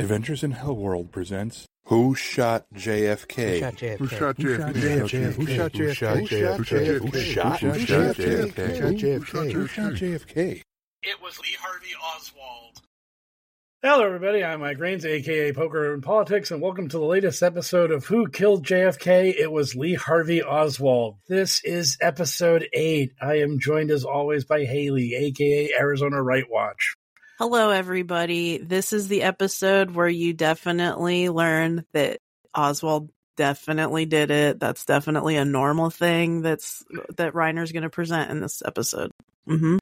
Adventures in Hell World presents Who Shot JFK? Who shot JFK? Who shot JFK? Who shot JFK? Who shot JFK? Who shot JFK? Who shot JFK? Who shot JFK? It was Lee Harvey Oswald. Hello, everybody. I'm Mike Rains, aka Poker and Politics, and welcome to the latest episode of Who Killed JFK. It was Lee Harvey Oswald. This is episode eight. I am joined as always by Haley, aka Arizona Right Watch. Hello, everybody. This is the episode where you definitely learn that Oswald definitely did it. That's definitely a normal thing that's that Reiner's going to present in this episode. hmm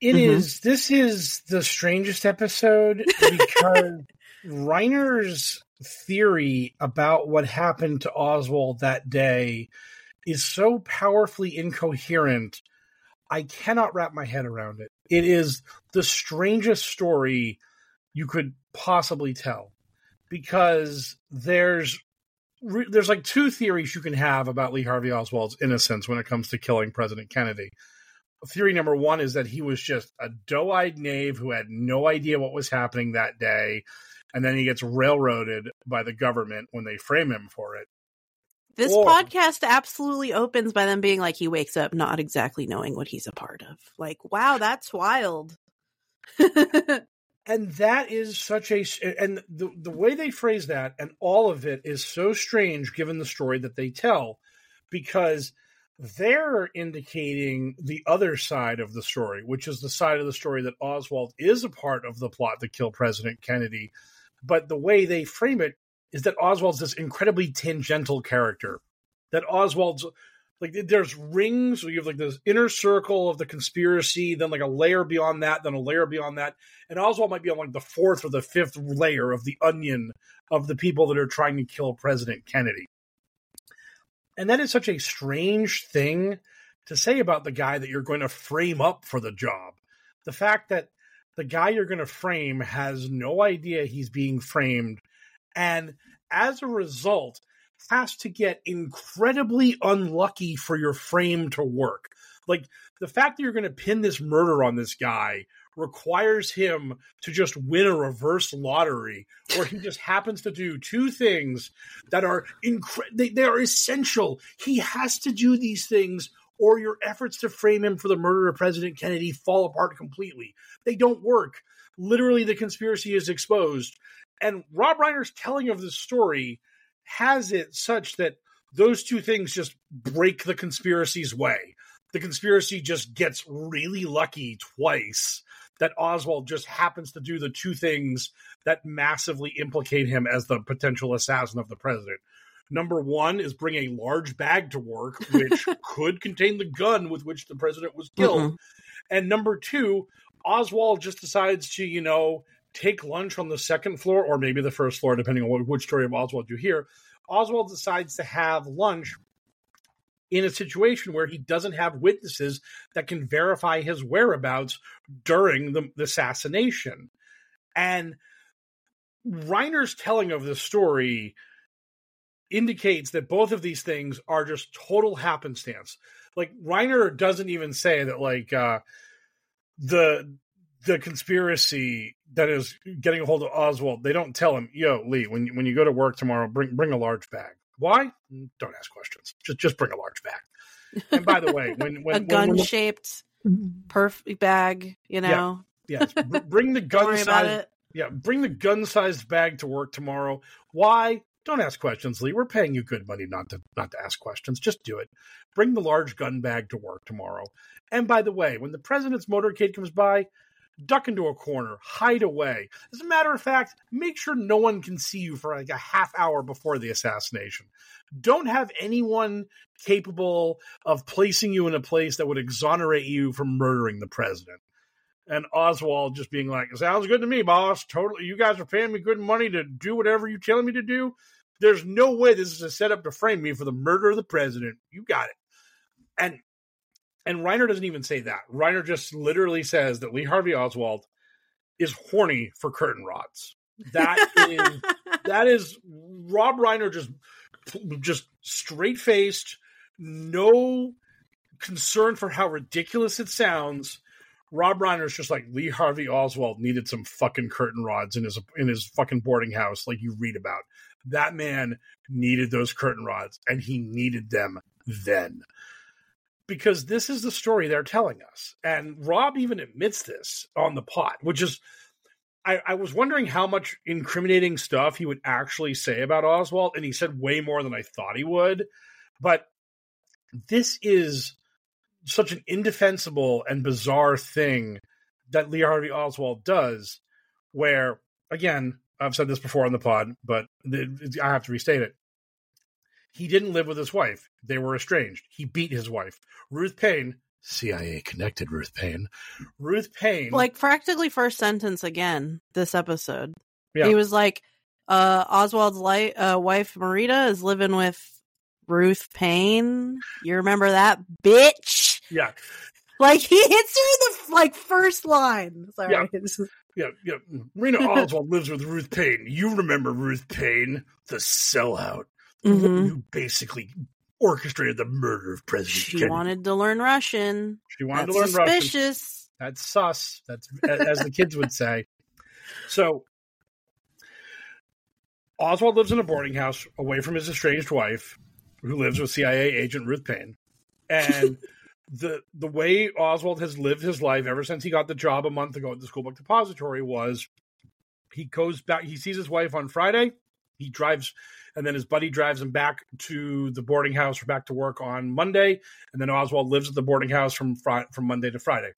It Mhm. is. This is the strangest episode because Reiner's theory about what happened to Oswald that day is so powerfully incoherent. I cannot wrap my head around it. It is the strangest story you could possibly tell because there's there's like two theories you can have about Lee Harvey Oswald's innocence when it comes to killing President Kennedy. Theory number one is that he was just a doe-eyed knave who had no idea what was happening that day and then he gets railroaded by the government when they frame him for it This Or- podcast absolutely opens by them being like, he wakes up not exactly knowing what he's a part of. Like, wow, that's wild. and that is such a and the the way they phrase that and all of it is so strange given the story that they tell because they're indicating the other side of the story which is the side of the story that Oswald is a part of the plot to kill President Kennedy but the way they frame it is that Oswald's this incredibly tangential character. That Oswald's like there's rings so you have like this inner circle of the conspiracy then like a layer beyond that then a layer beyond that. And oswald might be on like the fourth or the fifth layer of the onion of the people that are trying to kill president kennedy. And that is such a strange thing to say about the guy that you're going to frame up for the job. The fact that the guy you're going to frame has no idea he's being framed and as a result has to get incredibly unlucky for your frame to work. Like the fact that you're going to pin this murder on this guy requires him to just win a reverse lottery or he just happens to do two things that are incre- they, they are essential. He has to do these things or your efforts to frame him for the murder of President Kennedy fall apart completely. They don't work. Literally the conspiracy is exposed. And Rob Reiner's telling of the story has it such that those two things just break the conspiracy's way. The conspiracy just gets really lucky twice that Oswald just happens to do the two things that massively implicate him as the potential assassin of the president. Number one is bring a large bag to work, which could contain the gun with which the president was killed. Mm-mm. And number two, Oswald just decides to, you know, take lunch on the second floor or maybe the first floor, depending on what, which story of Oswald you hear. Oswald decides to have lunch in a situation where he doesn't have witnesses that can verify his whereabouts during the, the assassination. And Reiner's telling of the story indicates that both of these things are just total happenstance. Like Reiner doesn't even say that like uh the the conspiracy that is getting a hold of Oswald, they don't tell him, "Yo, Lee, when you, when you go to work tomorrow, bring bring a large bag." Why? Mm, don't ask questions. Just just bring a large bag. And by the way, when when a gun shaped perfect bag, you know. Yes, bring the gun size. Yeah, bring the gun-sized bag to work tomorrow. Why? Don't ask questions, Lee. We're paying you good money not to not to ask questions. Just do it. Bring the large gun bag to work tomorrow. And by the way, when the president's motorcade comes by, duck into a corner, hide away. As a matter of fact, make sure no one can see you for like a half hour before the assassination. Don't have anyone capable of placing you in a place that would exonerate you from murdering the president and Oswald just being like, "Sounds good to me, boss. Totally, you guys are paying me good money to do whatever you're telling me to do. There's no way this is a setup to frame me for the murder of the president. You got it." And and Reiner doesn't even say that. Reiner just literally says that Lee Harvey Oswald is horny for curtain rods. That is that is Rob Reiner just just straight faced, no concern for how ridiculous it sounds. Rob Reiner's just like Lee Harvey Oswald needed some fucking curtain rods in his in his fucking boarding house, like you read about. That man needed those curtain rods, and he needed them then. Because this is the story they're telling us. And Rob even admits this on the pot, which is I, I was wondering how much incriminating stuff he would actually say about Oswald, and he said way more than I thought he would. But this is such an indefensible and bizarre thing that Lee Harvey Oswald does, where, again, I've said this before on the pod, but I have to restate it. He didn't live with his wife. They were estranged. He beat his wife. Ruth Paine, CIA connected Ruth Paine. Ruth Paine. Like practically first sentence again this episode. Yeah. He was like, uh, Oswald's li- uh, wife Marita is living with Ruth Paine. You remember that bitch? yeah. Like he hits her in the like first line. Sorry. Yeah. Yeah, yeah. Marina Oswald lives with Ruth Paine. You remember Ruth Paine, the sellout, the Mhm. woman who basically orchestrated the murder of President She Kennedy. wanted to learn Russian. She wanted That's to learn Russian. suspicious. That's sus. That's as the kids would say. So Oswald lives in a boarding house away from his estranged wife, who lives with CIA agent Ruth Paine. And the the way Oswald has lived his life ever since he got the job a month ago at the school book depository was he goes back he sees his wife on Friday, he drives and then his buddy drives him back to the boarding house or back to work on Monday, and then Oswald lives at the boarding house from Fri- from Monday to Friday.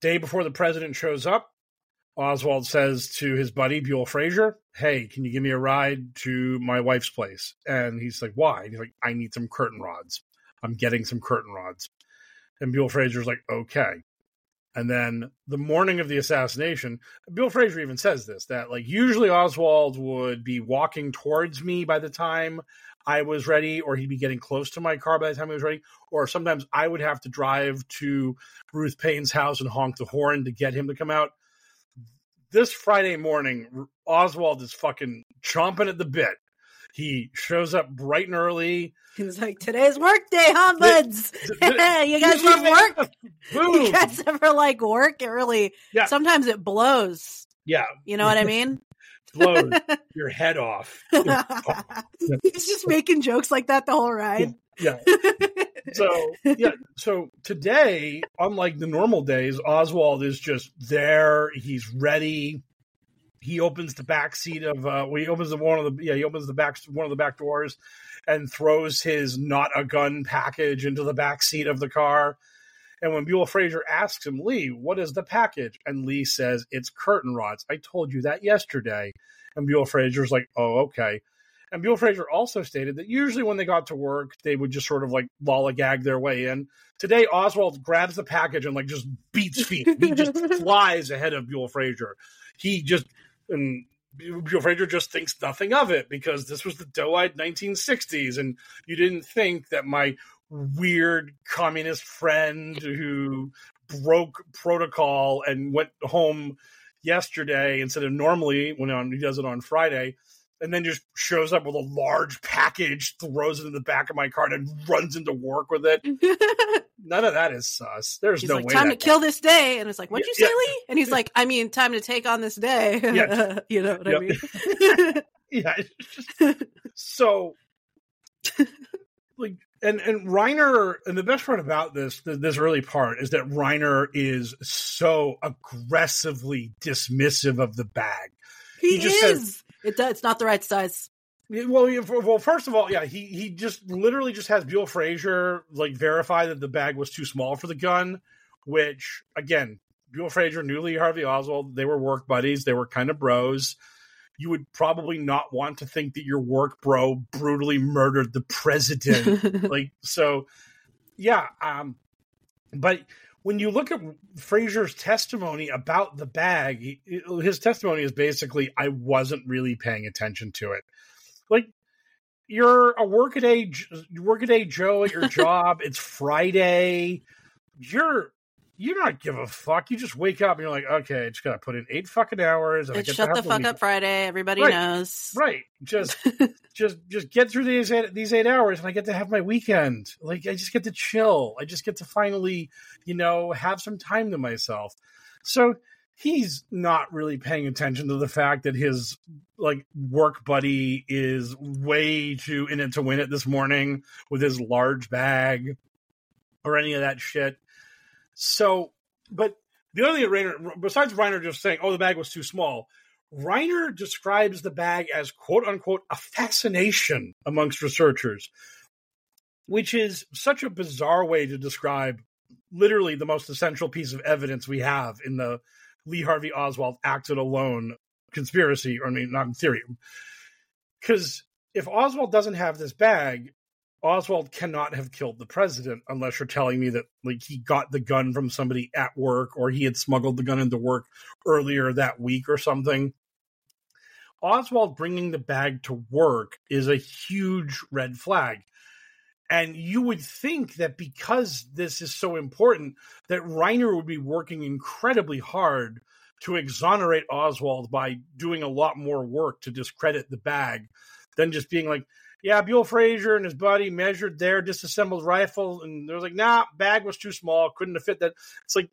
Day before the president shows up, Oswald says to his buddy Buell Frazier, "Hey, can you give me a ride to my wife's place?" And he's like, "Why?" And he's like, "I need some curtain rods. I'm getting some curtain rods." And Buell Frazier's like, "Okay." And then the morning of the assassination, Buell Frazier even says this that like usually Oswald would be walking towards me by the time I was ready, or he'd be getting close to my car by the time he was ready, or sometimes I would have to drive to Ruth Paine's house and honk the horn to get him to come out. This Friday morning, Oswald is fucking chomping at the bit. He shows up bright and early. He's like, today's work day, huh, buds? you guys love work? Boom. You guys ever like work? It really, Yeah. sometimes it blows. Yeah, You know what I mean? blows your head off. He's just making jokes like that the whole ride. Yeah. So yeah. So today, unlike the normal days, Oswald is just there. He's ready. He opens the back seat of. Uh, well, he opens the one of the. Yeah, he opens the back one of the back doors, and throws his not a gun package into the back seat of the car. And when Buell Frazier asks him, Lee, what is the package? And Lee says, it's curtain rods. I told you that yesterday. And Buell Frazier's like, oh, okay. And Buell Frazier also stated that usually when they got to work, they would just sort of like lollygag their way in. Today, Oswald grabs the package and like just beats feet. He just flies ahead of Buell Frazier. He just, and Buell Frazier just thinks nothing of it because this was the doe-eyed 1960s, and you didn't think that my weird communist friend who broke protocol and went home yesterday instead of normally when on, he does it on Friday, and then just shows up with a large package, throws it in the back of my car, and runs into work with it. None of that is sus. There's He's no like, way. time to kill this day. And it's like, what'd you Yeah, say, Lee? And he's like, I mean, time to take on this day. Yes. you know what I mean? yeah. just- so, like, and and Reiner, and the best part about this, this early part, is that Reiner is so aggressively dismissive of the bag. he, He just is. says- it does, it's not the right size. Well, well, first of all, yeah, he he just literally just has Buell Frazier like verify that the bag was too small for the gun, which again, Buell Frazier, knew Lee Harvey Oswald, they were work buddies, they were kind of bros. You would probably not want to think that your work bro brutally murdered the president. like so, yeah. Um, but when you look at Frazier's testimony about the bag, he- his testimony is basically, "I wasn't really paying attention to it." Like you're a workaday workaday Joe at your job. it's Friday. You're you not give a fuck. You just wake up and you're like, okay, I just gotta put in eight fucking hours. And I get to shut the fuck weekend." up Friday. Everybody Right. knows. Right. Just just just get through these eight, these eight hours and I get to have my weekend. Like I just get to chill. I just get to finally, you know, have some time to myself. So he's not really paying attention to the fact that his like work buddy is way too in it to win it this morning with his large bag or any of that shit. So, but the other thing that Reiner, besides Reiner just saying, "Oh, the bag was too small," Reiner describes the bag as "quote unquote" a fascination amongst researchers, which is such a bizarre way to describe literally the most essential piece of evidence we have in the Lee Harvey Oswald acted alone conspiracy, or I mean, not in theory. Because if Oswald doesn't have this bag, Oswald cannot have killed the president unless you're telling me that like he got the gun from somebody at work or he had smuggled the gun into work earlier that week or something. Oswald bringing the bag to work is a huge red flag. And you would think that because this is so important, that Reiner would be working incredibly hard to exonerate Oswald by doing a lot more work to discredit the bag than just being like, yeah, Buell Frazier and his buddy measured their disassembled rifle, and they was like, nah, bag was too small, couldn't have fit that. It's like,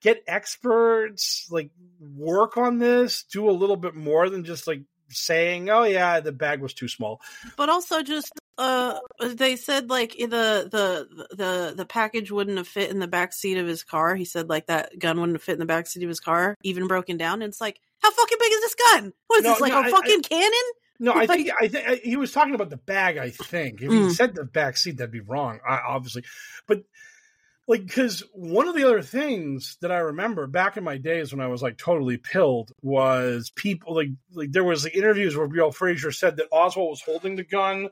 get experts, like work on this, do a little bit more than just like saying, oh yeah, the bag was too small. But also just uh they said like the the the the package wouldn't have fit in the back seat of his car. He said like that gun wouldn't have fit in the back seat of his car, even broken down. And it's like, how fucking big is this gun? What is No, this like no, a I- fucking I- cannon? No, I think I think he was talking about the bag. I think if he Mm. said the back seat, that'd be wrong, obviously. But like, because one of the other things that I remember back in my days when I was like totally pilled was people like like there was like, interviews where Buell Frazier said that Oswald was holding the gun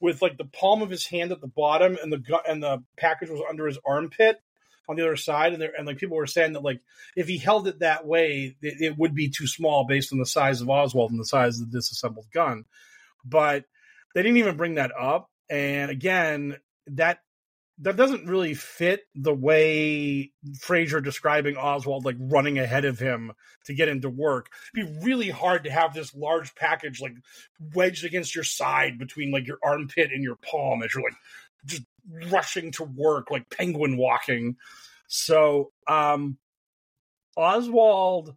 with like the palm of his hand at the bottom, and the gun and the package was under his armpit on the other side, and there and like people were saying that like if he held it that way, it, it would be too small based on the size of Oswald and the size of the disassembled gun. But they didn't even bring that up, and again, that that doesn't really fit the way Frazier describing Oswald like running ahead of him to get into work. It'd be really hard to have this large package like wedged against your side between like your armpit and your palm as you're like just rushing to work like penguin walking. So um Oswald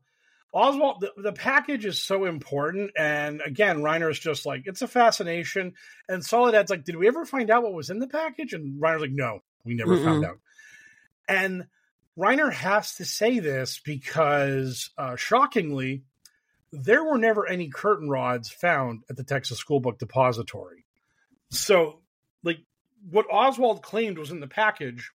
Oswald the, the package is so important. And again Reiner's just like it's a fascination. And Soledad's like did we ever find out what was in the package? And Reiner's like no we never found Mm-mm. out. And Reiner has to say this because uh, shockingly there were never any curtain rods found at the Texas Schoolbook Depository. So what Oswald claimed was in the package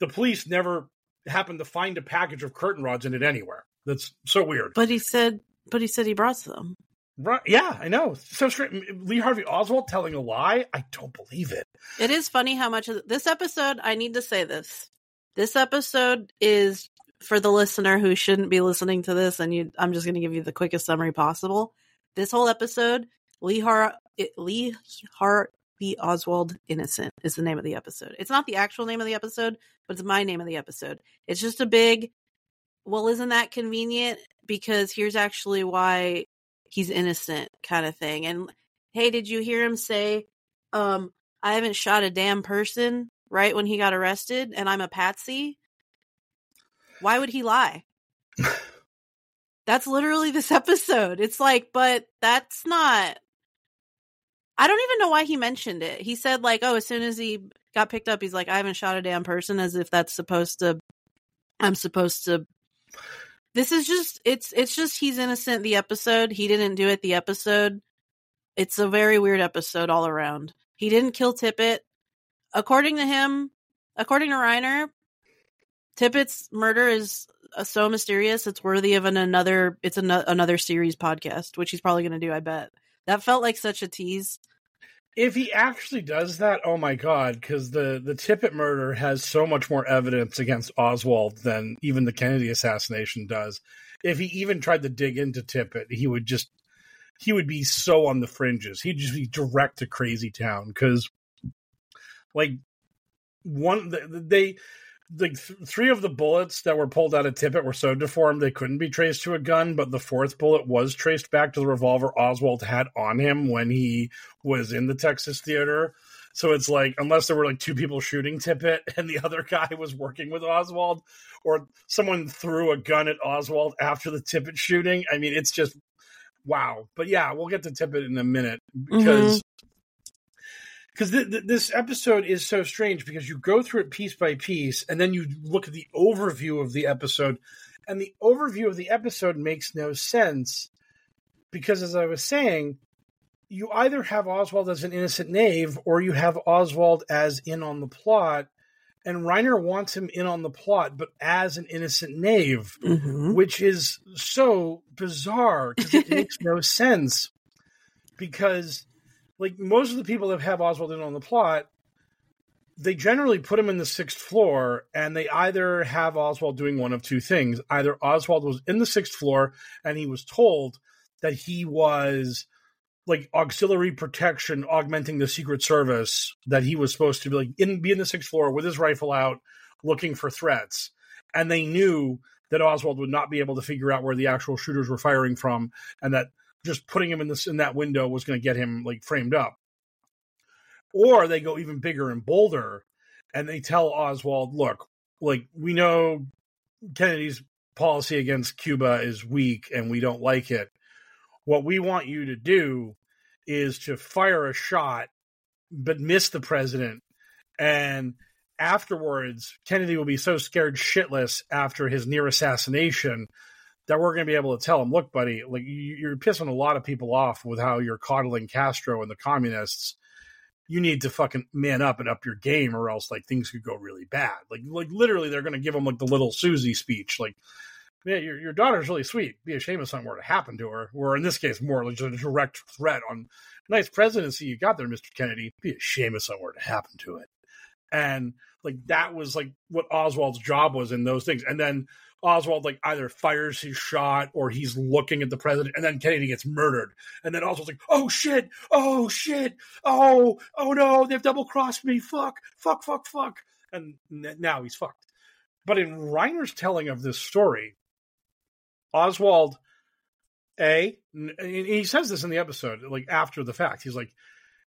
the police never happened to find a package of curtain rods in it anywhere. That's so weird. But he said, but he said he brought them. Right? Yeah, I know. So strange. Lee Harvey Oswald telling a lie. I don't believe it. It is funny how much of this episode. I need to say this. This episode is for the listener who shouldn't be listening to this, and you. I'm just going to give you the quickest summary possible. This whole episode, Lee Har it, Lee Harvey Oswald Innocent is the name of the episode. It's not the actual name of the episode, but it's my name of the episode. It's just a big. Well, isn't that convenient? Because here's actually why he's innocent kind of thing. And hey, did you hear him say, um, I haven't shot a damn person right when he got arrested and I'm a patsy? Why would he lie? that's literally this episode. It's like, but that's not I don't even know why he mentioned it. He said like, "Oh, as soon as he got picked up, he's like, I haven't shot a damn person as if that's supposed to I'm supposed to this is just it's it's just he's innocent the episode. He didn't do it the episode. It's a very weird episode all around. He didn't kill tippit according to him according to reiner tippit's murder is uh, so mysterious it's worthy of an another it's an, another series podcast which he's probably going to do i bet that felt like such a tease if he actually does that, oh my god! Because the the Tippit murder has so much more evidence against Oswald than even the Kennedy assassination does. If he even tried to dig into Tippit, he would just he would be so on the fringes. He'd just be direct to Crazy Town because, like, one they the th- three of the bullets that were pulled out of Tippit were so deformed they couldn't be traced to a gun, but the fourth bullet was traced back to the revolver Oswald had on him when he was in the Texas theater. So it's like, unless there were like two people shooting Tippit and the other guy was working with Oswald, or someone threw a gun at Oswald after the Tippit shooting, I mean, it's just wow. But yeah, we'll get to Tippit in a minute mm-hmm. because because th- th- this episode is so strange because you go through it piece by piece and then you look at the overview of the episode. And the overview of the episode makes no sense because as i was saying you either have oswald as an innocent knave or you have oswald as in on the plot. And reiner wants him in on the plot but as an innocent knave mm-hmm. which is so bizarre because it makes no sense. Because like most of the people that have Oswald in on the plot, they generally put him in the sixth floor, and they either have Oswald doing one of two things: either Oswald was in the sixth floor and he was told that he was like auxiliary protection, augmenting the Secret Service, that he was supposed to be like in be in the sixth floor with his rifle out, looking for threats, and they knew that Oswald would not be able to figure out where the actual shooters were firing from, and that just putting him in this in that window was going to get him like framed up. Or they go even bigger and bolder, and they tell Oswald, "Look, like we know Kennedy's policy against Cuba is weak, and we don't like it. What we want you to do is to fire a shot, but miss the president, and." Afterwards, Kennedy will be so scared shitless after his near assassination that we're going to be able to tell him, look, buddy, like you're pissing a lot of people off with how you're coddling Castro and the communists. You need to fucking man up and up your game, or else like things could go really bad. Like, like literally, they're going to give him like the little Susie speech, like, "Yeah, your your daughter's really sweet. Be a shame if something were to happen to her." Or in this case, more like just a direct threat on nice presidency you got there, Mister Kennedy. Be a shame if something were to happen to it. And like that was like what Oswald's job was in those things, and then Oswald like either fires his shot or he's looking at the president, and then Kennedy gets murdered, and then Oswald's like, "Oh shit! Oh shit! Oh oh no! They've double crossed me! Fuck! Fuck! Fuck! Fuck!" And now he's fucked. But in Reiner's telling of this story, Oswald, a he says this in the episode, like after the fact, he's like.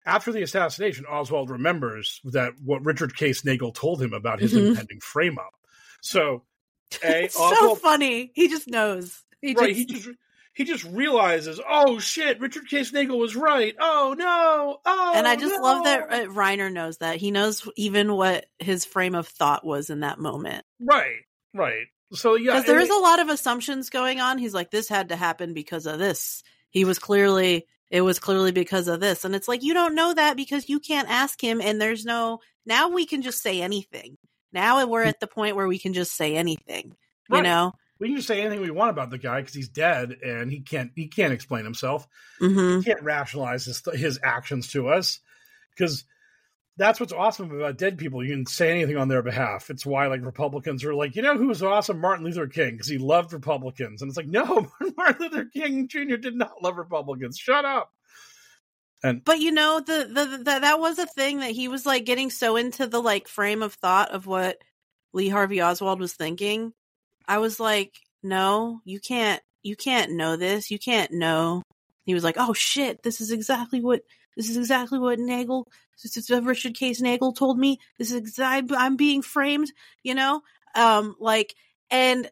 After the assassination, Oswald remembers that what Richard Case Nagell told him about his mm-hmm. impending frame up. So it's so funny. He just knows. He right. Just... He just he just realizes, oh shit, Richard Case Nagell was right. Oh no. Oh. And I just no. love that uh, Reiner knows that. He knows even what his frame of thought was in that moment. Right. Right. So yeah, because there is a lot of assumptions going on. He's like, this had to happen because of this. He was clearly it was clearly because of this, and it's like you don't know that because you can't ask him, and there's no. Now we can just say anything Now we're at the point where we can just say anything. You know? We can just say anything we want about the guy because he's dead and he can't he can't explain himself. hmm He can't rationalize his his actions to us because that's what's awesome about dead people. You can say anything on their behalf. It's why like Republicans are like, you know, who was awesome? Martin Luther King because he loved Republicans, and it's like, no, Martin Luther King Jr. did not love Republicans. Shut up. And But you know, the, the, the that was a thing that he was like getting so into the like frame of thought of what Lee Harvey Oswald was thinking. I was like, no, you can't, you can't know this. You can't know. He was like, oh shit, this is exactly what this is exactly what Nagell, this is Richard Case Nagell told me. This is exactly I'm being framed. You know, um, like, and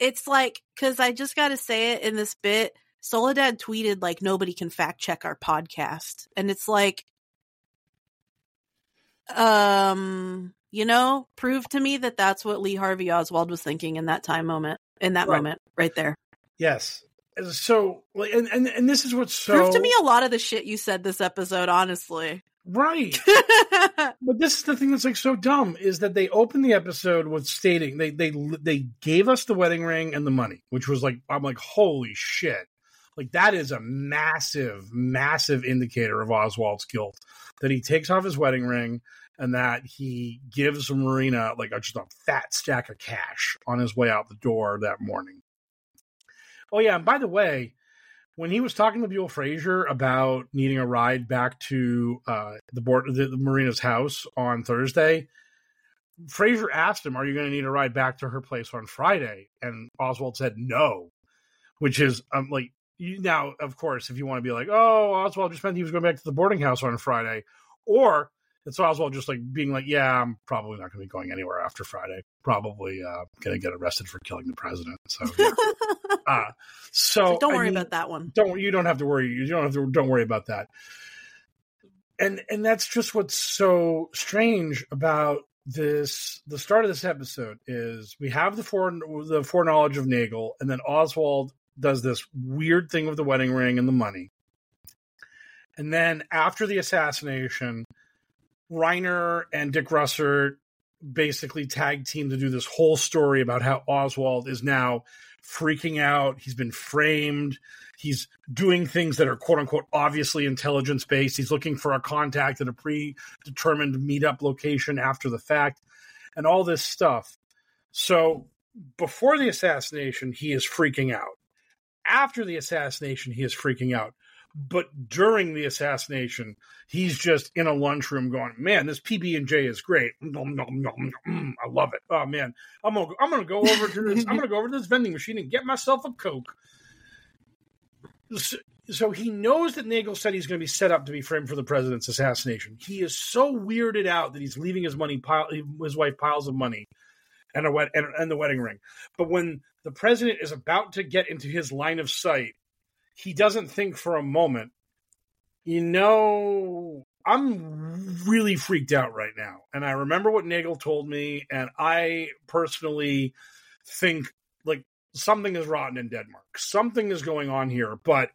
it's like because I just got to say it in this bit. Soledad tweeted like nobody can fact check our podcast, and it's like, um, you know, prove to me that that's what Lee Harvey Oswald was thinking in that time moment, in that moment, right there. yes, so like, and and and this is what's so Prove to me a lot of the shit you said this episode. Honestly, right. But this is the thing that's like so dumb is that they opened the episode with stating they they they gave us the wedding ring and the money, which was like I'm like holy shit, like that is a massive massive indicator of Oswald's guilt that he takes off his wedding ring and that he gives Marina like a, just a fat stack of cash on his way out the door that morning. Oh yeah, and by the way, when he was talking to Buell Frazier about needing a ride back to uh, the board, the, the Marina's house on Thursday, Frazier asked him, "Are you going to need a ride back to her place on Friday?" And Oswald said no, which is um, like you, now, of course, if you want to be like, "Oh, Oswald just meant he was going back to the boarding house on Friday," or it's Oswald just like being like, "Yeah, I'm probably not going to be going anywhere after Friday. Probably uh, going to get arrested for killing the president." So, yeah. uh, so So don't I worry mean, about that one. don't you don't have to worry you don't have to don't worry about that and and that's just what's so strange about this the start of this episode is we have the fore the foreknowledge of nagell and then oswald does this weird thing with the wedding ring and the money and then after the assassination reiner and dick russell basically tag team to do this whole story about how oswald is now freaking out he's been framed he's doing things that are quote unquote obviously intelligence based. He's looking for a contact at a predetermined meetup location after the fact and all this stuff. So before the assassination, he is freaking out. After the assassination, he is freaking out. But during the assassination, he's just in a lunchroom going, "Man, this PB and J is great. Nom, nom, nom, mm, I love it. Oh man, I'm gonna I'm gonna go over to this I'm gonna go over to this vending machine and get myself a coke." So, so he knows that Nagell said he's going to be set up to be framed for the president's assassination. He is so weirded out that he's leaving his money pile, his wife piles of money, and a wet and, and the wedding ring. But when the president is about to get into his line of sight, he doesn't think for a moment. You know, I'm really freaked out right now, and I remember what Nagell told me, and I personally think like something is rotten in Denmark. Something is going on here, but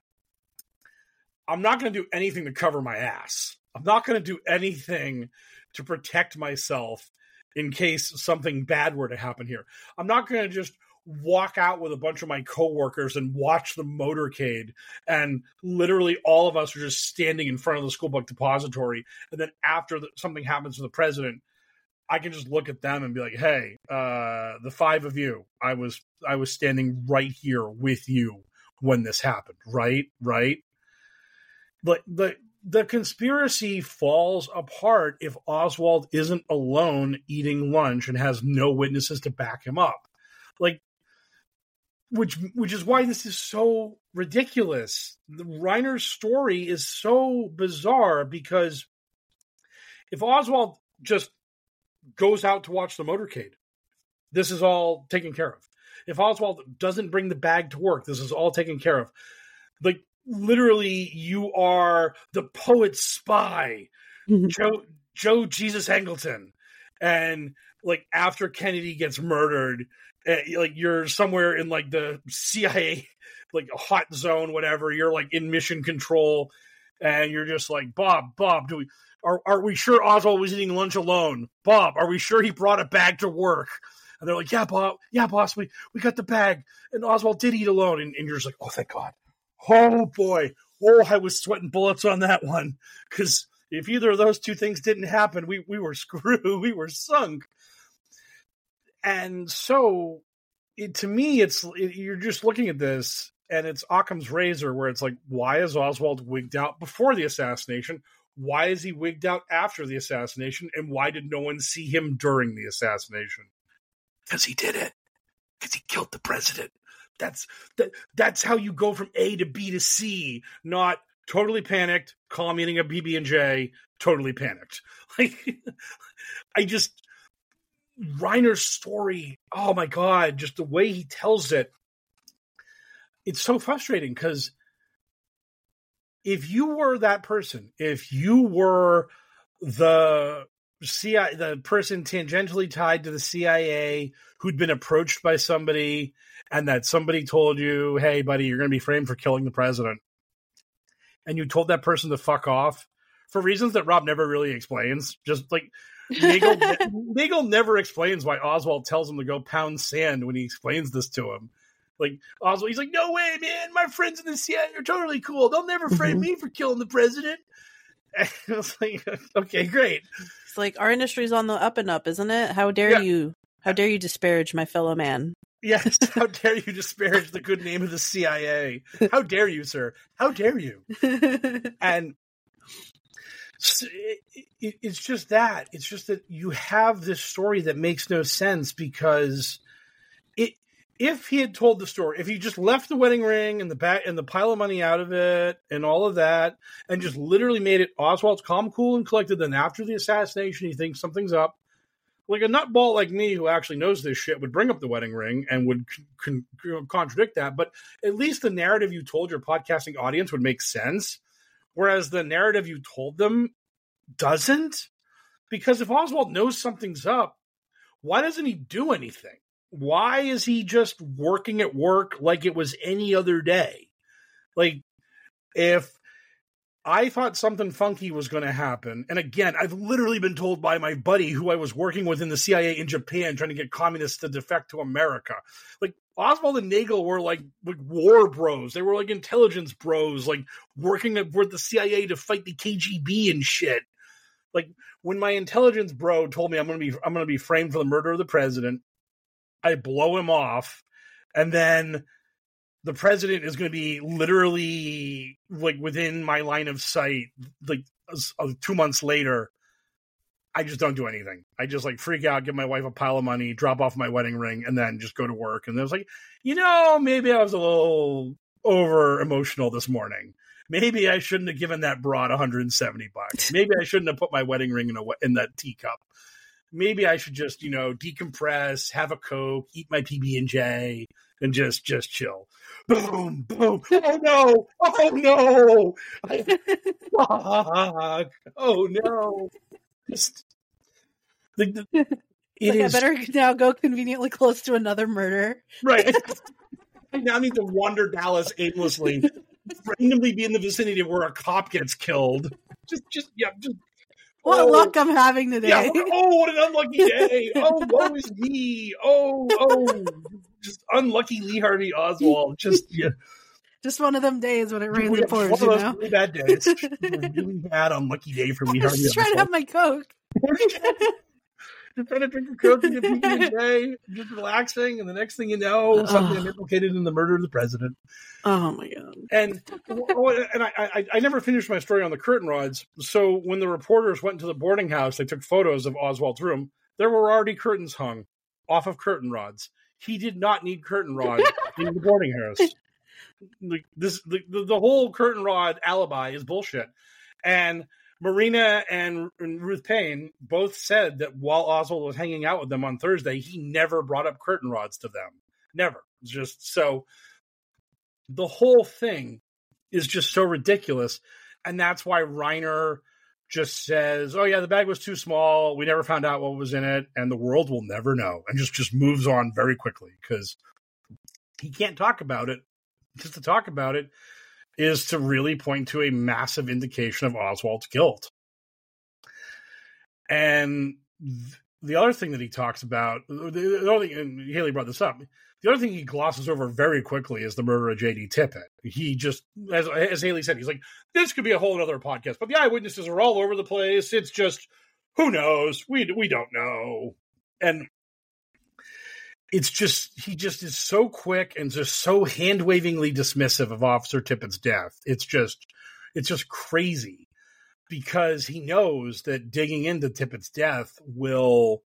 I'm not going to do anything to cover my ass. I'm not going to do anything to protect myself in case something bad were to happen here. I'm not going to just walk out with a bunch of my coworkers and watch the motorcade and literally all of us are just standing in front of the school book depository and then after the, something happens to the president I can just look at them and be like, "Hey, uh, the five of you, I was I was standing right here with you when this happened, right? Right? But the the conspiracy falls apart if Oswald isn't alone eating lunch and has no witnesses to back him up. Like which which is why this is so ridiculous. The Reiner's story is so bizarre because if Oswald just goes out to watch the motorcade. This is all taken care of. If Oswald doesn't bring the bag to work, this is all taken care of. Like literally, you are the poet's spy, Joe Joe Jesus Angleton, and like after Kennedy gets murdered, uh, like you're somewhere in like the CIA, like a hot zone, whatever. You're like in mission control. and you're just like, Bob, Bob, do we are are we sure Oswald was eating lunch alone? Bob, are we sure he brought a bag to work? And they're like, Yeah, Bob, yeah, boss, we, we got the bag. And Oswald did eat alone. And, and you're just like, Oh, thank God. Oh boy. Oh, I was sweating bullets on that one. Because if either of those two things didn't happen, we, we were screwed. We were sunk. And so it, to me, it's it, you're just looking at this and it's Occam's razor where it's like, why is Oswald wigged out before the assassination? Why is he wigged out after the assassination? And why did no one see him during the assassination? Because he did it. Because he killed the president. That's that, that's how you go from A to B to C, not totally panicked, calm eating a BB and J, totally panicked. Like I just Reiner's story, oh my god, just the way he tells it, it's so frustrating because if you were that person, if you were the CIA, the person tangentially tied to the CIA who'd been approached by somebody, and that somebody told you, "Hey, buddy, you're going to be framed for killing the president," and you told that person to fuck off for reasons that Rob never really explains, just like Nagell, Nagell never explains why Oswald tells him to go pound sand when he explains this to him. Like Oswald, he's like, "No way, man! My friends in the CIA are totally cool. They'll never frame mm-hmm. me for killing the president." And I was like, "Okay, great." It's like our industry's on the up and up, isn't it? How dare Yeah. you? How dare you disparage my fellow man? Yes, how dare you disparage the good name of the CIA? How dare you, sir? How dare you? and s- it, it, it's just that it's just that you have this story that makes no sense because if he had told the story if he just left the wedding ring and the back and the pile of money out of it and all of that and just literally made it oswald's calm cool and collected then after the assassination he thinks something's up. Like a nutball like me who actually knows this shit would bring up the wedding ring and would con- con- contradict that but at least the narrative you told your podcasting audience would make sense whereas the narrative you told them doesn't? Because if oswald knows something's up why doesn't he do anything why is he just working at work like it was any other day like if I thought something funky was going to happen. And again, I've literally been told by my buddy who I was working with in the CIA in Japan trying to get communists to defect to America. Like Oswald and Nagell were like, like war bros. They were like intelligence bros, like working with the CIA to fight the KGB and shit. Like when my intelligence bro told me I'm to be I'm to be framed for the murder of the president, I blow him off and then the president is going to be literally like within my line of sight like uh, two months later i just don't do anything. I just like freak out give my wife a pile of money drop off my wedding ring and then just go to work. And then I was like you know maybe i was a little over emotional this morning. Maybe i shouldn't have given that broad 170 bucks. Maybe i shouldn't have put my wedding ring in a in that teacup maybe i should just you know decompress have a coke eat my pb&j and just just chill boom, boom. Oh no! Oh no! I, fuck. Oh no! Just the, the, it Like, I better now go conveniently close to another murder. right. I now need to wander Dallas aimlessly, randomly be in the vicinity of where a cop gets killed. Just, just yeah, just. What oh, luck I'm having today. Yeah. Oh, what an unlucky day! Oh, woe is me! Oh, oh, just unlucky Lee Harvey Oswald. Just yeah. Just one of them days when it rains We and have one pours, of you those know? really bad days. A really bad, unlucky day for Lee I was Harvey. just trying to have my Coke. Just trying to drink a Coke and get PB&J, just relaxing, and the next thing you know, suddenly I'm implicated in the murder of the president. Oh my god! And oh, and I, I I never finished my story on the curtain rods. So when the reporters went into the boarding house, they took photos of Oswald's room. There were already curtains hung off of curtain rods. He did not need curtain rods in the boarding house. Like this, the, the whole curtain rod alibi is bullshit. And Marina and, and Ruth Paine both said that while Oswald was hanging out with them on Thursday, he never brought up curtain rods to them. Never. Just so the whole thing is just so ridiculous. And that's why Reiner just says, Oh yeah, the bag was too small. We never found out what was in it, and the world will never know. And just just moves on very quickly because he can't talk about it just to talk about it. Is to really point to a massive indication of Oswald's guilt. And th- the other thing that he talks about, the, the other thing, and Haley brought this up, the other thing he glosses over very quickly is the murder of J.D. Tippit. He just, as, as Haley said, he's like, this could be a whole other podcast, but the eyewitnesses are all over the place. It's just, who knows? We we don't know, and it's just he just is so quick and just so hand wavingly dismissive of Officer Tippit's death. It's just, it's just crazy because he knows that digging into Tippit's death will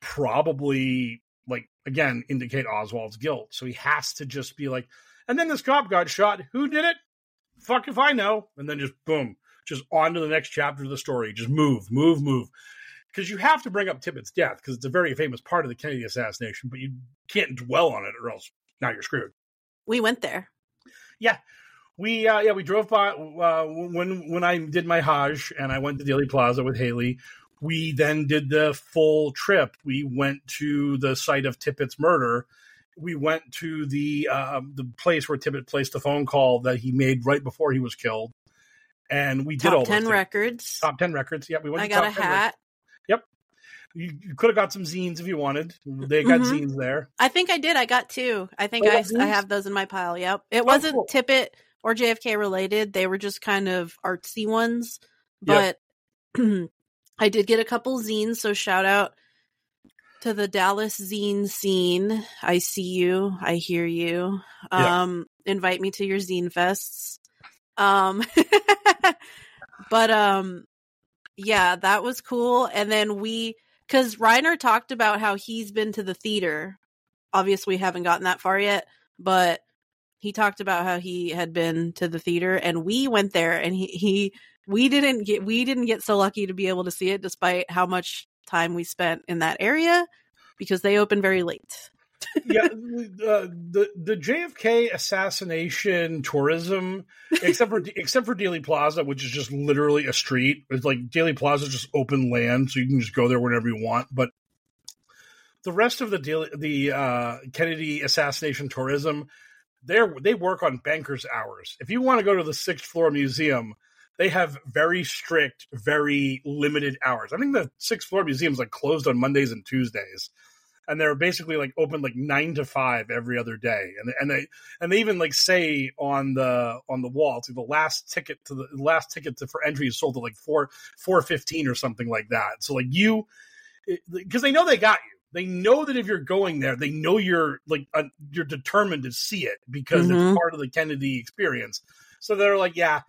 probably like again indicate Oswald's guilt. So he has to just be like, and then this cop got shot. Who did it? Fuck if I know. And then just boom, just on to the next chapter of the story. Just move, move, move. Because you have to bring up Tippit's death because it's a very famous part of the Kennedy assassination, but you can't dwell on it or else now you're screwed. We went there. Yeah, we uh, yeah we drove by uh, when when I did my Hajj and I went to Dealey Plaza with Haley. We then did the full trip. We went to the site of Tippit's murder. We went to the uh, the place where Tippit placed the phone call that he made right before he was killed, and we did Top all ten records. top ten records. Yeah, we went. I to got a 10 records. Yep, you, you could have got some zines if you wanted. They got Mhm. zines there. I think I did. I got two. I think Oh, I, I have those in my pile. Yep. It Oh, wasn't cool. Tippit or JFK related. They were just kind of artsy ones. But I did get a couple zines. So shout out to the Dallas zine scene. I see you. I hear you. Um, invite me to your zine fests. Um, but um, yeah, that was cool. And then we, because Reiner talked about how he's been to the theater. Obviously, we haven't gotten that far yet, but he talked about how he had been to the theater, and we went there, and he he we didn't get we didn't get so lucky to be able to see it, despite how much time we spent in that area because they open very late. Yeah, uh, the the JFK assassination tourism, except for except for Dealey Plaza, which is just literally a street. It's like Dealey Plaza is just open land, so you can just go there whenever you want. But the rest of the Dealey, the uh, Kennedy assassination tourism, they they work on bankers' hours. If you want to go to the sixth floor museum, they have very strict, very limited hours. I think the sixth floor museum is like closed on Mondays and Tuesdays and they're basically like open like nine to five every other day. And and they and they even like say on the on the wall to the last ticket to the last ticket to, for entry is sold at like four four fifteen or something like that. So like you because they know they got you. They know that if you're going there they know you're like uh, you're determined to see it because Mhm. it's part of the kennedy experience. So they're like yeah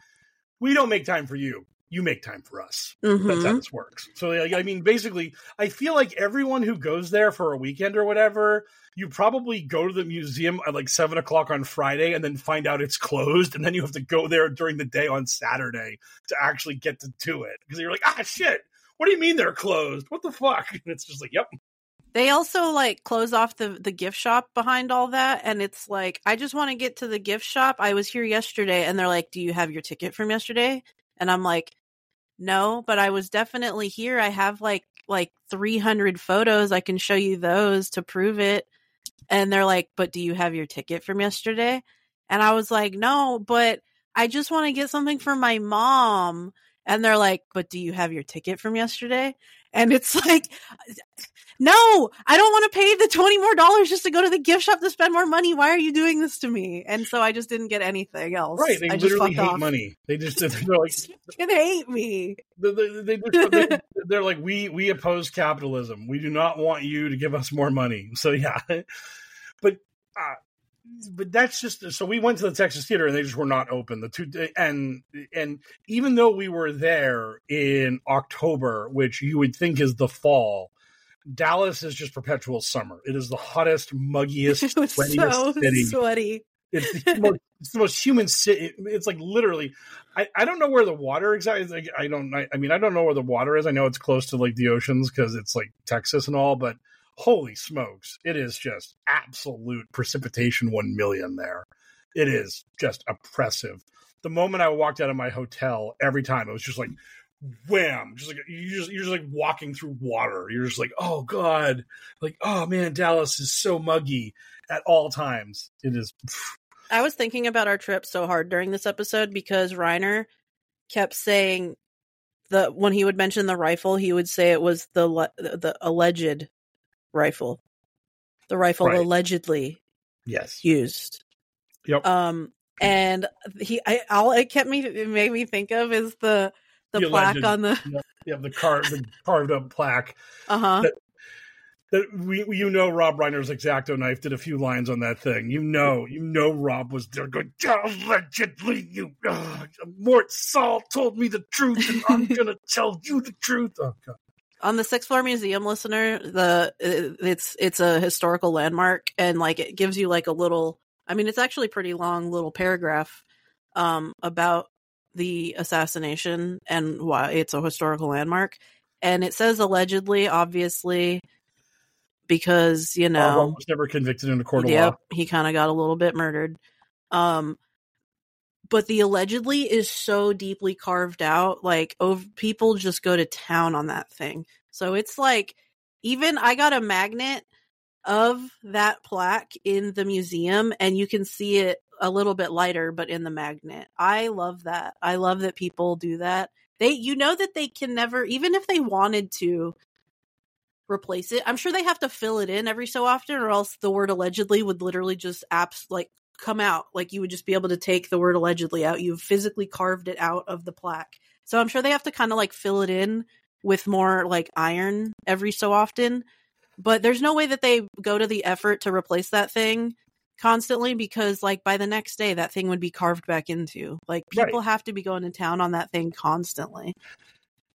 we don't make time for you you make time for us that's how Mhm. this works. So, like, I mean, basically, I feel like everyone who goes there for a weekend or whatever, you probably go to the museum at like seven o'clock on Friday and then find out it's closed, and then you have to go there during the day on Saturday to actually get to do it because you're like, ah, shit. What do you mean they're closed? What the fuck? And it's just like, yep. They also like close off the the gift shop behind all that, and it's like I just want to get to the gift shop. I was here yesterday, and they're like, "Do you have your ticket from yesterday?" And I'm like, "No, but I was definitely here. I have like like 300 photos. I can show you those to prove it." And they're like, "But do you have your ticket from yesterday?" And I was like, "No, but I just want to get something for my mom." And they're like, "But do you have your ticket from yesterday?" And it's like, no, I don't want to pay the 20 more dollars just to go to the gift shop to spend more money. Why are you doing this to me? And so I just didn't get anything else. Right. They I just literally hate off. money. They just, they're like, You hate me. they, they, they, they, they're like, we, we oppose capitalism. We do not want you to give us more money. So, yeah. But, uh, but that's just so we went to the Texas Theater and they just were not open. The two and and even though we were there in October, which you would think is the fall, Dallas is just perpetual summer. It is the hottest, muggiest, sweatiest so city. sweaty. It's the, most, it's the most human city. It's like literally. I, I don't know where the water exactly. is. Like, I don't. I, I mean, I don't know where the water is. I know it's close to like the oceans because it's like Texas and all. But holy smokes, it is just absolute precipitation one million there. It is just oppressive. The moment I walked out of my hotel, every time it was just like wham just like you just you're just like walking through water. You're just like oh god. Like oh man dallas is so muggy at all times. It is I was thinking about our trip so hard during this episode because Reiner kept saying the when he would mention the rifle, he would say it was the the alleged rifle, the rifle Right. allegedly Yes. used. Yep. Um, and he, I, all it kept me, it made me think of is the the, plaque alleged- on the, yeah, yeah, the car the carved up plaque uh huh. that, that we you know Rob Reiner's exacto knife did a few lines on that thing. You know, you know Rob was there going, allegedly you uh, Mort Sahl told me the truth and I'm gonna tell you the truth. Oh god. On the sixth floor museum listener the it's it's a historical landmark and like it gives you like a little i mean it's actually pretty long little paragraph um about the assassination and why it's a historical landmark and it says allegedly obviously because you know was never convicted in a court of yep, law. he kind of got a little bit murdered. Um, but the allegedly is so deeply carved out. Like, people just go to town on that thing. So it's like, even I got a magnet of that plaque in the museum, and you can see it a little bit lighter, but in the magnet. I love that. I love that people do that. They, you know, that they can never, even if they wanted to, replace it. I'm sure they have to fill it in every so often, or else the word allegedly would literally just apps like come out. Like you would just be able to take the word allegedly out. You've physically carved it out of the plaque. So I'm sure they have to kind of like fill it in with more like iron every so often. But there's no way that they go to the effort to replace that thing constantly because like by the next day that thing would be carved back into. Like Right. people have to be going to town on that thing constantly.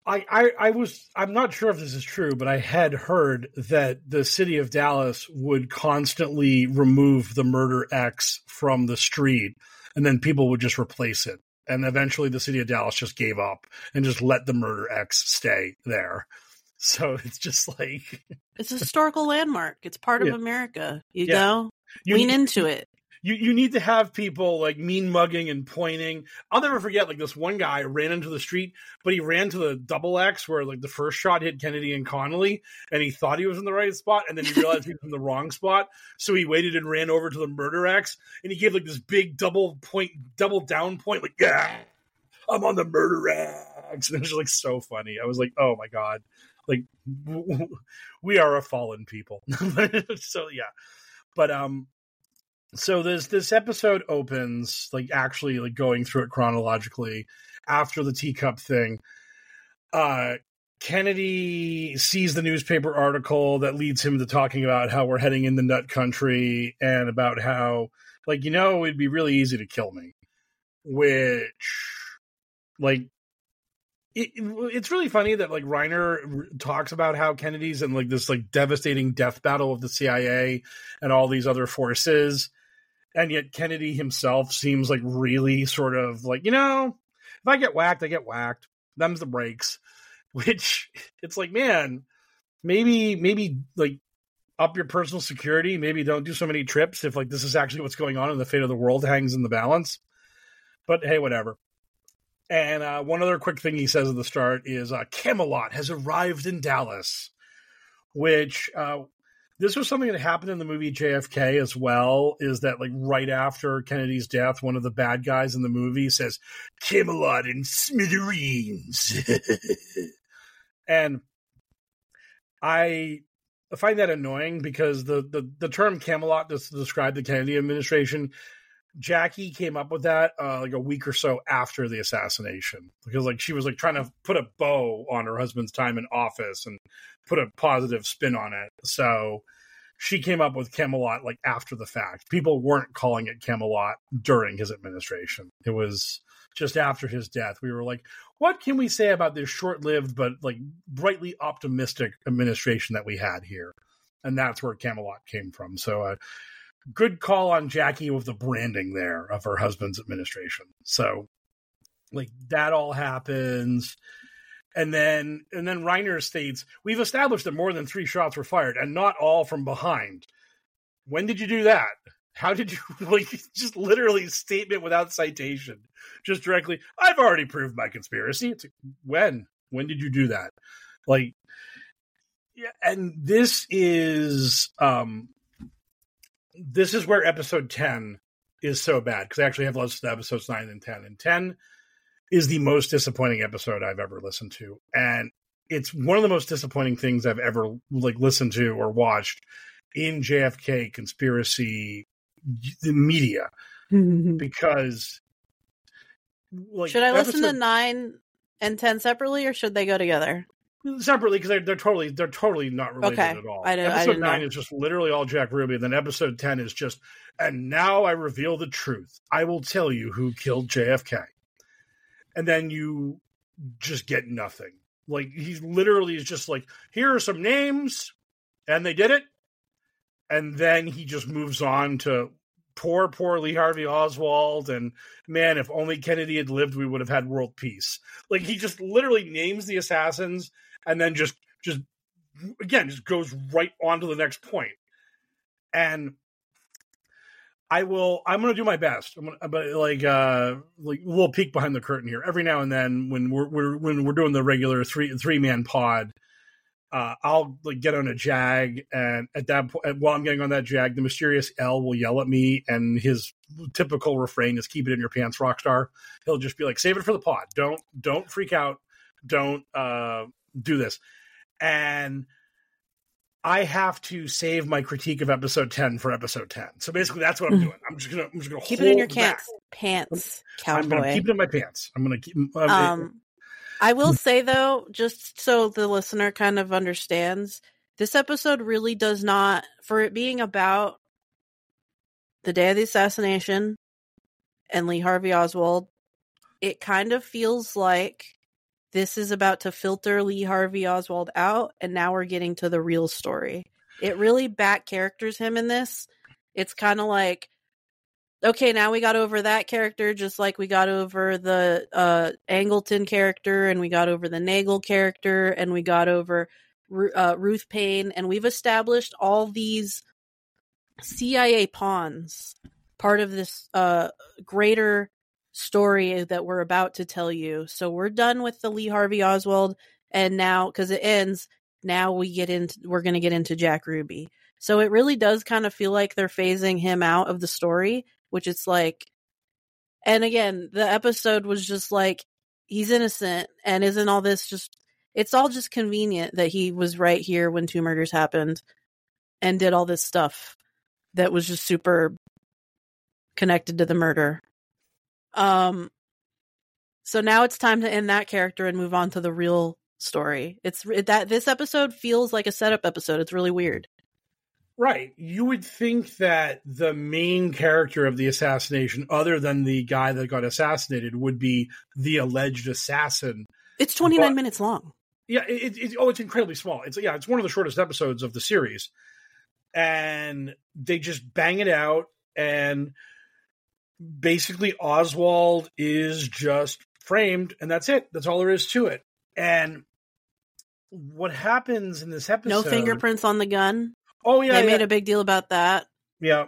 I, I, I was I'm not sure if this is true, but I had heard that the city of Dallas would constantly remove the murder X from the street and then people would just replace it. And eventually the city of Dallas just gave up and just let the murder X stay there. So it's just like It's a historical landmark. It's part of America. You Yeah. know? you Lean into it. You you need to have people like mean mugging and pointing. I'll never forget like this one guy ran into the street, but he ran to the double X where like the first shot hit Kennedy and Connolly, and he thought he was in the right spot, and then he realized he was in the wrong spot. So he waited and ran over to the murder X, and he gave like this big double point, double down point, like yeah, I'm on the murder X, and it was like so funny. I was like, oh my god, like we are a fallen people. so yeah, but um so this this episode opens like actually like going through it chronologically after the teacup thing. Uh kennedy sees the newspaper article that leads him to talking about how we're heading in the nut country and about how like you know it'd be really easy to kill me which like it, it's really funny that like Reiner talks about how Kennedy's in like this like devastating death battle of the CIA and all these other forces and yet Kennedy himself seems like really sort of like you know if I get whacked I get whacked. Them's the breaks. Which it's like man maybe maybe like up your personal security. Maybe don't do so many trips if like this is actually what's going on and the fate of the world hangs in the balance. But hey whatever. And uh, one other quick thing he says at the start is uh, Camelot has arrived in Dallas, which uh, this was something that happened in the movie JFK as well. Is that like right after Kennedy's death, one of the bad guys in the movie says Camelot in smithereens, and I find that annoying because the the, the term Camelot to describe the Kennedy administration Jackie came up with that uh, like a week or so after the assassination because like she was like trying to put a bow on her husband's time in office and put a positive spin on it. So she came up with Camelot like after the fact. People weren't calling it Camelot during his administration. It was just after his death. We were like, what can we say about this short-lived but like brightly optimistic administration that we had here? And that's where Camelot came from. So uh, good call on Jackie with the branding there of her husband's administration. So like that all happens. And then and then Reiner states, We've established that more than three shots were fired, and not all from behind. When did you do that? How did you like just literally statement without citation? Just directly, I've already proved my conspiracy. It's when? When did you do that? Like yeah, and this is um this is where episode 10 is so bad because I actually have listened to episodes nine and ten, and ten is the most disappointing episode I've ever listened to, and it's one of the most disappointing things I've ever like listened to or watched in JFK conspiracy the media because like should I listen to nine and ten separately, or should they go together? Separately because they're, they're totally they're totally not related Okay. at all. I didn't- I episode nine know. is just literally all Jack Ruby, and then episode ten is just and now I reveal the truth. I will tell you who killed JFK, and then you just get nothing. Like he literally is just like here are some names, and they did it, and then he just moves on to poor poor Lee Harvey Oswald and man if only Kennedy had lived we would have had world peace like he just literally names the assassins and then just just again just goes right on to the next point and I will. I'm going to do my best. I'm gonna, but like, uh, like a little peek behind the curtain here. Every now and then, when we're, we're when we're doing the regular three three man pod, uh, I'll like get on a jag, and at that point, while I'm getting on that jag, the mysterious L will yell at me, and his typical refrain is "Keep it in your pants, rockstar." He'll just be like, "Save it for the pod. Don't don't freak out. Don't uh, do this." And I have to save my critique of episode ten for episode ten. So basically, that's what I'm doing. I'm just gonna I'm just gonna Keep it in your back. pants, pants, I'm gonna cowboy. keep it in my pants. I'm gonna keep. Um, Um, I will say though, just so the listener kind of understands, this episode really does not, for it being about the day of the assassination and Lee Harvey Oswald, it kind of feels like this is about to filter Lee Harvey Oswald out, and now we're getting to the real story. It really back characters him in this. It's kind of like okay, now we got over that character just like we got over the uh Angleton character and we got over the Nagell character and we got over uh, Ruth Paine and we've established all these CIA pawns part of this uh greater story that we're about to tell you. So we're done with the Lee Harvey Oswald and now cuz it ends now we get into we're going to get into Jack Ruby. So it really does kind of feel like they're phasing him out of the story, which it's like and again, the episode was just like he's innocent and isn't all this just it's all just convenient that he was right here when two murders happened and did all this stuff that was just super connected to the murder. Um so now it's time to end that character and move on to the real story. It's it, that this episode feels like a setup episode. It's really weird. Right. You would think that the main character of the assassination, other than the guy that got assassinated, would be the alleged assassin. It's 29 But- minutes long. Yeah. It, it, oh, it's incredibly small. It's yeah. It's one of the shortest episodes of the series, and they just bang it out. And basically, Oswald is just framed, and that's it. That's all there is to it. And what happens in this episode? No fingerprints on the gun. Oh yeah, they yeah. made a big deal about that. Yeah.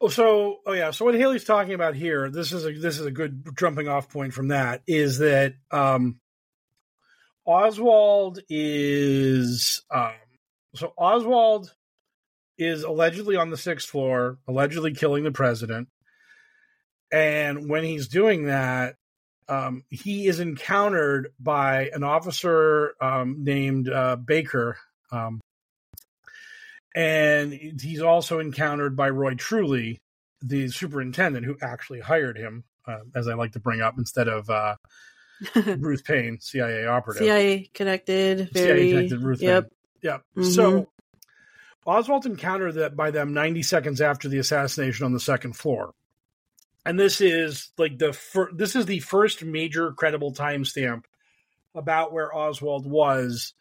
Oh, so oh yeah. So what Haley's talking about here, this is a this is a good jumping off point from that, is that um Oswald is um so Oswald is allegedly on the sixth floor, allegedly killing the president. And when he's doing that, um, he is encountered by an officer um, named uh, Baker. Um, and he's also encountered by Roy Truly, the superintendent who actually hired him, uh, as I like to bring up, instead of uh, Ruth Paine, CIA operative. CIA connected. CIA Very. connected Ruth yep. Paine. Yep. Mhm. So Oswald encountered that by them 90 seconds after the assassination on the second floor. And this is like the fir- this is the first major credible timestamp about where Oswald was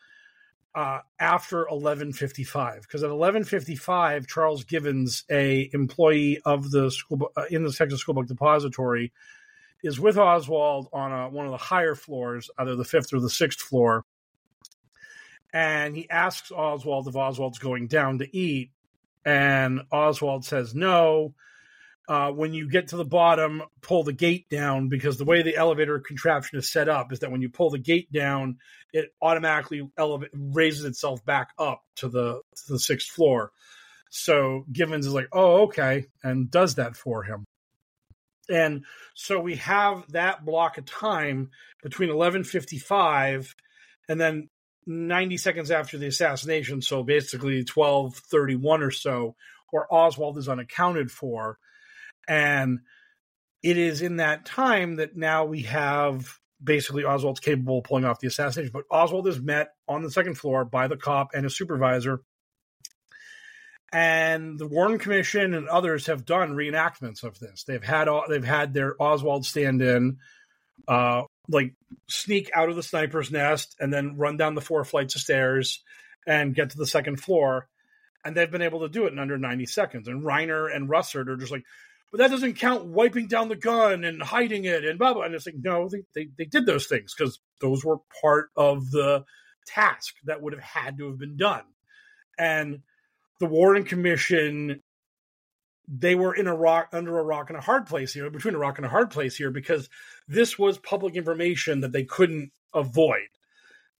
uh, after 1155 because at 1155 Charles Givens a employee of the school uh, in the Texas School Book Depository is with Oswald on a, one of the higher floors either the fifth or the sixth floor. And he asks Oswald if Oswald's going down to eat, and Oswald says no. Uh, when you get to the bottom, pull the gate down because the way the elevator contraption is set up is that when you pull the gate down, it automatically eleva- raises itself back up to the to the sixth floor. So Givens is like, oh, okay, and does that for him. And so we have that block of time between 1155 and then 90 seconds after the assassination. So basically 1231 or so, where Oswald is unaccounted for. And it is in that time that now we have basically Oswald's capable of pulling off the assassination. But Oswald is met on the second floor by the cop and his supervisor. And the Warren Commission and others have done reenactments of this. They've had they've had their Oswald stand in, uh, like sneak out of the sniper's nest and then run down the four flights of stairs and get to the second floor. And they've been able to do it in under 90 seconds. And Reiner and Russert are just like, but that doesn't count wiping down the gun and hiding it and blah blah. And it's like, no, they they, they did those things because those were part of the task that would have had to have been done. And the Warren Commission, they were in a rock under a rock and a hard place here, between a rock and a hard place here, because this was public information that they couldn't avoid.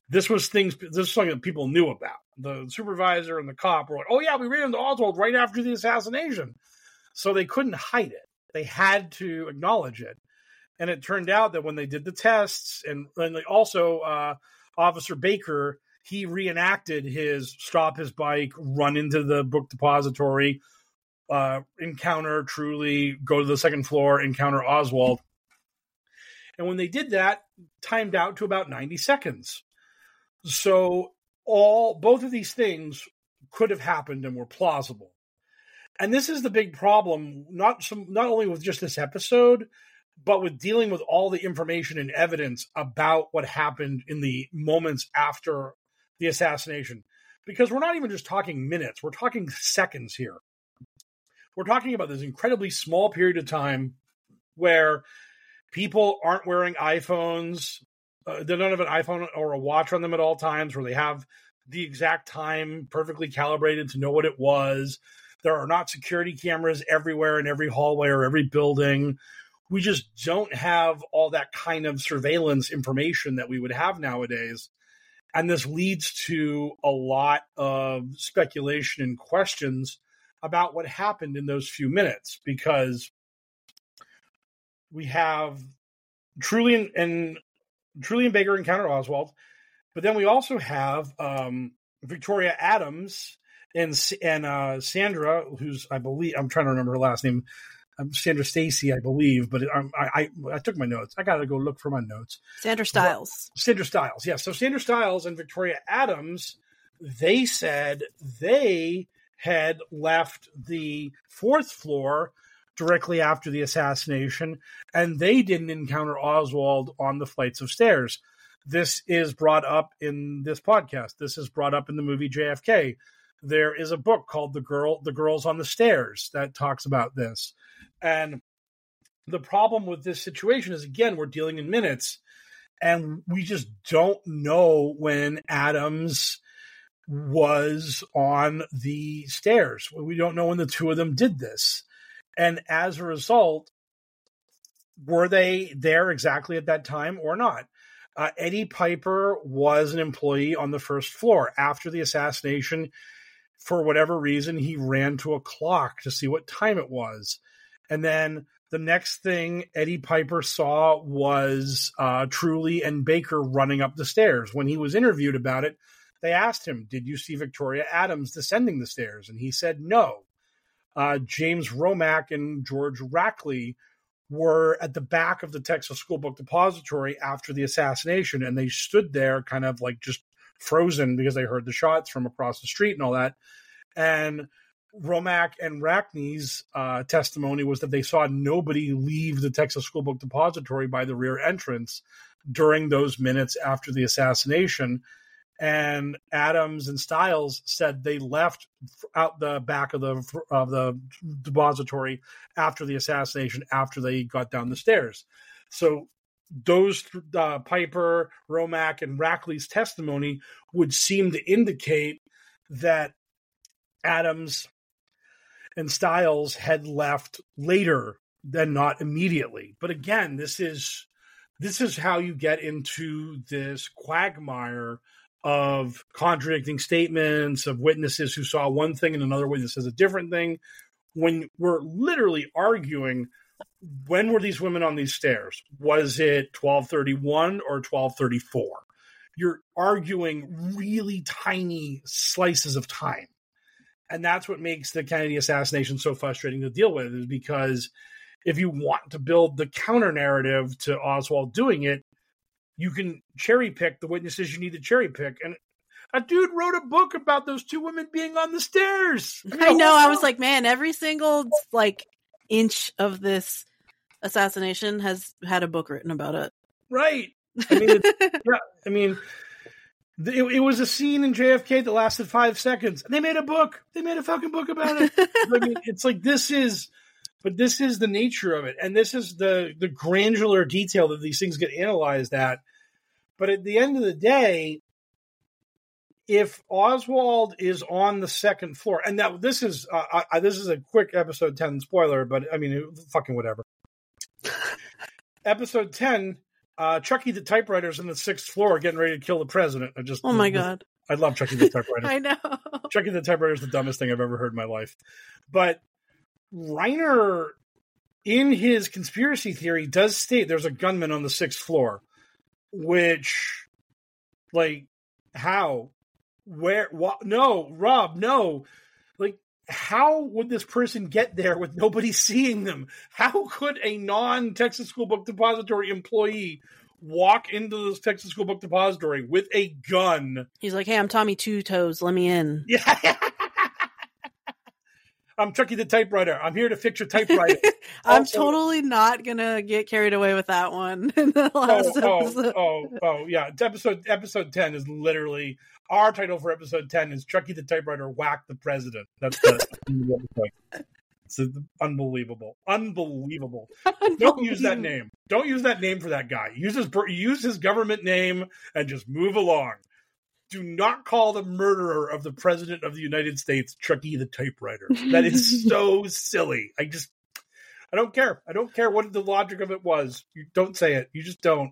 This was things. This was something that people knew about. The supervisor and the cop were like, "Oh yeah, we ran into Oswald right after the assassination." So they couldn't hide it. They had to acknowledge it. And it turned out that when they did the tests, and, and also uh, Officer Baker, he reenacted his stop his bike, run into the book depository, uh, encounter Truly, go to the second floor, encounter Oswald. And when they did that, timed out to about 90 seconds. So all both of these things could have happened and were plausible and this is the big problem not some not only with just this episode but with dealing with all the information and evidence about what happened in the moments after the assassination. Because we're not even just talking minutes we're talking seconds here. We're talking about this incredibly small period of time where people aren't wearing iPhones uh, they don't have an iPhone or a watch on them at all times where they have the exact time perfectly calibrated to know what it was there are not security cameras everywhere in every hallway or every building. We just don't have all that kind of surveillance information that we would have nowadays. And this leads to a lot of speculation and questions about what happened in those few minutes because we have Truly and, and Baker encounter Oswald, but then we also have um, Victoria Adams and and uh, Sandra, who's I believe I'm trying to remember her last name, um, Sandra Stacy, I believe, but um, I, I, I took my notes. I got to go look for my notes. Sandra Styles. Sandra Styles, yes. Yeah. So Sandra Styles and Victoria Adams, they said they had left the fourth floor directly after the assassination, and they didn't encounter Oswald on the flights of stairs. This is brought up in this podcast. This is brought up in the movie JFK there is a book called the girl the girls on the stairs that talks about this. And the problem with this situation is again we're dealing in minutes and we just don't know when adams was on the stairs. We don't know when the two of them did this. And as a result were they there exactly at that time or not? Uh, Eddie Piper was an employee on the first floor. After the assassination, for whatever reason, he ran to a clock to see what time it was. And then the next thing Eddie Piper saw was uh, Truly and Baker running up the stairs. When he was interviewed about it, they asked him, Did you see Victoria Adams descending the stairs? And he said no. Uh, James Romack and George Rackley were at the back of the Texas School Book Depository after the assassination, and they stood there kind of like just frozen because they heard the shots from across the street and all that. And Romack and Rackley's uh, testimony was that they saw nobody leave the Texas School Book Depository by the rear entrance during those minutes after the assassination. And Adams and Styles said they left out the back of the of the depository after the assassination, after they got down the stairs. So those uh, Piper, Romack, and Rackley's testimony would seem to indicate that Adams and Styles had left later than not immediately. But again, this is this is how you get into this quagmire of contradicting statements of witnesses who saw one thing and another witness says a different thing. When we're literally arguing, when were these women on these stairs? Was it 1231 or 1234? You're arguing really tiny slices of time. And that's what makes the Kennedy assassination so frustrating to deal with, is because if you want to build the counter narrative to Oswald doing it, you can cherry pick the witnesses you need to cherry pick. And a dude wrote a book about those two women being on the stairs. I know. I was like, man, every single like inch of this assassination has had a book written about it. Right. I mean, yeah. I mean, it, it, was a scene in JFK that lasted five seconds. They made a book. They made a fucking book about it. I mean, it's like this is, but this is the nature of it, and this is the the granular detail that these things get analyzed at. But at the end of the day, if Oswald is on the second floor, and now this is uh, I, this is a quick episode ten spoiler, but I mean, fucking whatever. episode ten uh, Chucky the typewriter's in the sixth floor getting ready to kill the president. I just oh my god, I love Chucky the typewriter. I know Chucky the typewriter is the dumbest thing I've ever heard in my life. But Reiner, in his conspiracy theory, does state there's a gunman on the sixth floor, which, like, how, where, what? No, Rob, no. Like, how would this person get there with nobody seeing them? How could a non Texas School Book Depository employee walk into this Texas School Book Depository with a gun? He's like, "Hey, I'm Tommy Two Toes. Let me in." Yeah. I'm Chucky the typewriter. I'm here to fix your typewriter. I'm also, totally not gonna get carried away with that one in the oh, last oh, episode. Oh, oh, oh, yeah. Episode episode ten is literally our title for episode ten is Chucky the typewriter whack the president. That's the it's unbelievable, unbelievable. unbelievable. Don't use that name. Don't use that name for that guy. Use his use his government name and just move along do not call the murderer of the president of the United States Chucky the typewriter. That is so silly. I just I don't care. I don't care what the logic of it was. You don't say it. You just don't.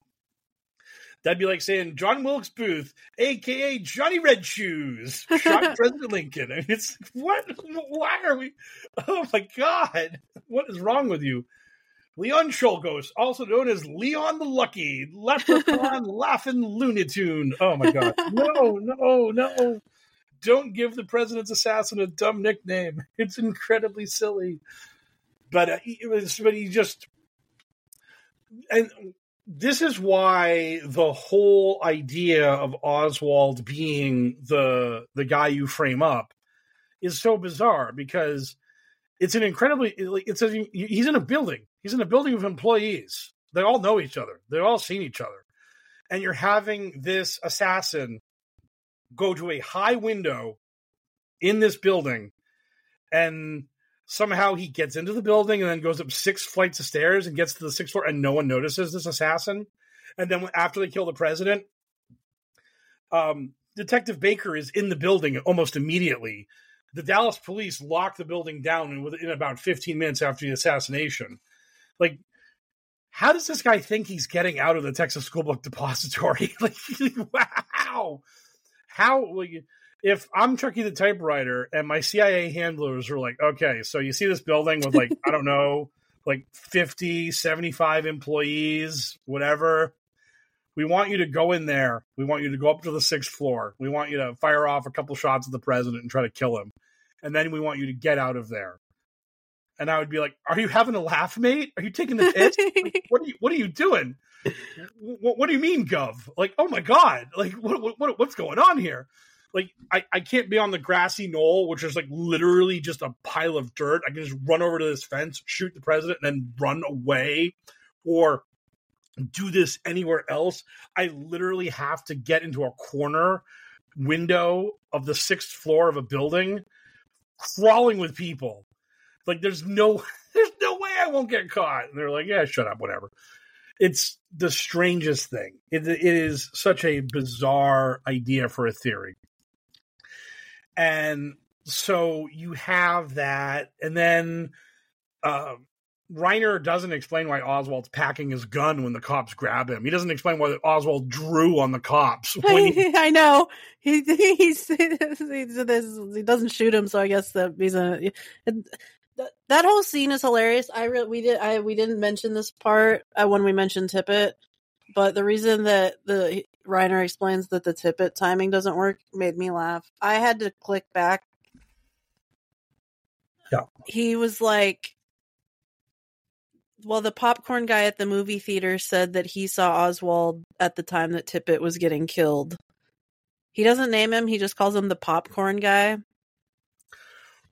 That'd be like saying John Wilkes Booth, aka Johnny Red Shoes, shot President Lincoln. I mean, it's what? Why are we? Oh my God! What is wrong with you? Leon Czolgosz, also known as Leon the Lucky, Leprechaun Laughing Looney Tune. Oh my God. No, no, no. Don't give the president's assassin a dumb nickname. It's incredibly silly. But uh, it was, but he just, and this is why the whole idea of Oswald being the the guy you frame up is so bizarre because it's an incredibly it's a he's in a building he's in a building of employees. They all know each other. They've all seen each other. And you're having this assassin go to a high window in this building and somehow he gets into the building and then goes up six flights of stairs and gets to the sixth floor and no one notices this assassin. And then after they kill the president um, detective baker is in the building almost immediately. The Dallas police locked the building down within about 15 minutes after the assassination. Like, how does this guy think he's getting out of the Texas School Book Depository? like, wow. How, like, if I'm Chucky the typewriter and my CIA handlers are like, okay, so you see this building with like, I don't know, like 50, 75 employees, whatever. We want you to go in there. We want you to go up to the sixth floor. We want you to fire off a couple shots at the president and try to kill him. And then we want you to get out of there. And I would be like, "Are you having a laugh, mate? Are you taking the piss? like, what are you What are you doing? What, what, do you mean, Gov? Like, oh my god! Like, what, what what's going on here? Like, I I can't be on the grassy knoll, which is like literally just a pile of dirt. I can just run over to this fence, shoot the president, and then run away, or do this anywhere else. I literally have to get into a corner window of the sixth floor of a building, crawling with people. Like there's no there's no way I won't get caught. And they're like, yeah, shut up, whatever. It's the strangest thing. It, it is such a bizarre idea for a theory. And so you have that, and then um, Reiner doesn't explain why Oswald's packing his gun when the cops grab him. He doesn't explain why Oswald drew on the cops. He, I know he he's, he doesn't shoot him, so I guess that he's a that whole scene is hilarious. I re- we did I we didn't mention this part uh, when we mentioned Tippit, but the reason that the Reiner explains that the Tippit timing doesn't work made me laugh. I had to click back. Yeah, he was like well, the popcorn guy at the movie theater said that he saw Oswald at the time that Tippit was getting killed. He doesn't name him, he just calls him the popcorn guy.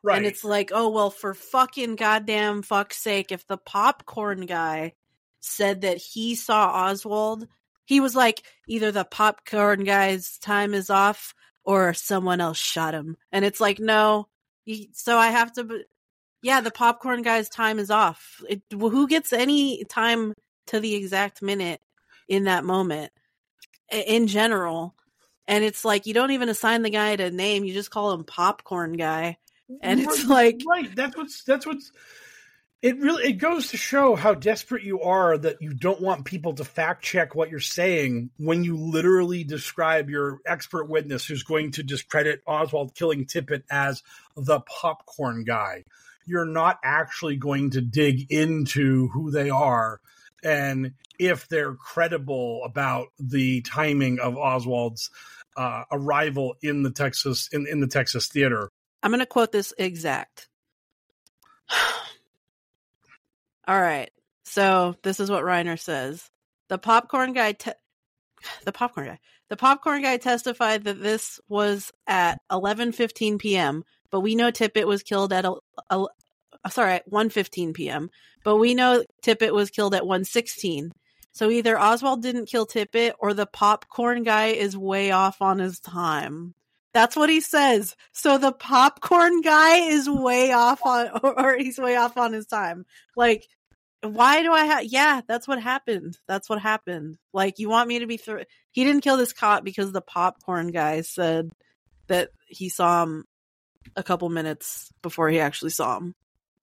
Right. And it's like, oh, well, for fucking goddamn fuck's sake, if the popcorn guy said that he saw Oswald, he was like, either the popcorn guy's time is off or someone else shot him. And it's like, no. He, so I have to, yeah, the popcorn guy's time is off. It, who gets any time to the exact minute in that moment in general? And it's like you don't even assign the guy a name; you just call him popcorn guy. And it's like right. That's what's that's what's. It really it goes to show how desperate you are that you don't want people to fact check what you're saying when you literally describe your expert witness who's going to discredit Oswald killing Tippit as the popcorn guy you're not actually going to dig into who they are and if they're credible about the timing of Oswald's uh, arrival in the Texas in, in the Texas theater. I'm going to quote this exact. All right. So this is what Reiner says. The popcorn guy te- the popcorn guy. The popcorn guy testified that this was at 11:15 p.m., but we know Tippit was killed at a, a, sorry, at 1:15 p.m. But we know Tippit was killed at 1:16. So either Oswald didn't kill Tippit or the popcorn guy is way off on his time. That's what he says. So the popcorn guy is way off on, or he's way off on his time. Like, why do I have? Yeah, that's what happened. That's what happened. Like, you want me to be? Th- he didn't kill this cop because the popcorn guy said that he saw him a couple minutes before he actually saw him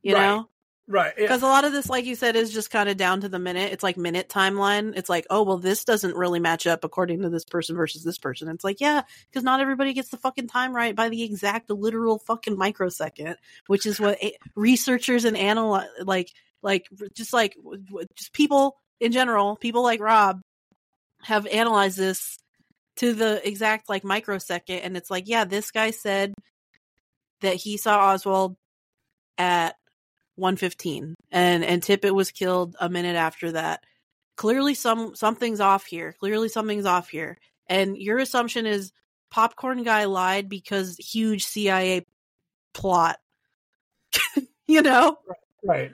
you right. know? Right. Because yeah. a lot of this, like you said, is just kind of down to the minute. It's like minute timeline. It's like, oh, well, this doesn't really match up according to this person versus this person. It's like, yeah, because not everybody gets the fucking time right by the exact literal fucking microsecond, which is what researchers and analyze, like, like, just like, just people in general, people like Rob have analyzed this to the exact like microsecond. And it's like, yeah, this guy said that he saw Oswald at 115 and and Tippit was killed a minute after that. Clearly some something's off here. Clearly something's off here. And your assumption is popcorn guy lied because huge CIA plot. you know? Right.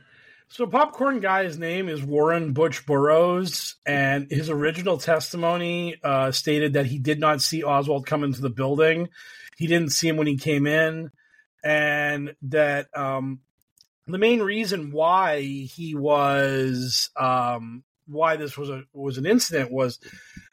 So popcorn guy's name is Warren Butch Burroughs and his original testimony uh, stated that he did not see Oswald come into the building. He didn't see him when he came in and that um, the main reason why he was um, why this was a was an incident was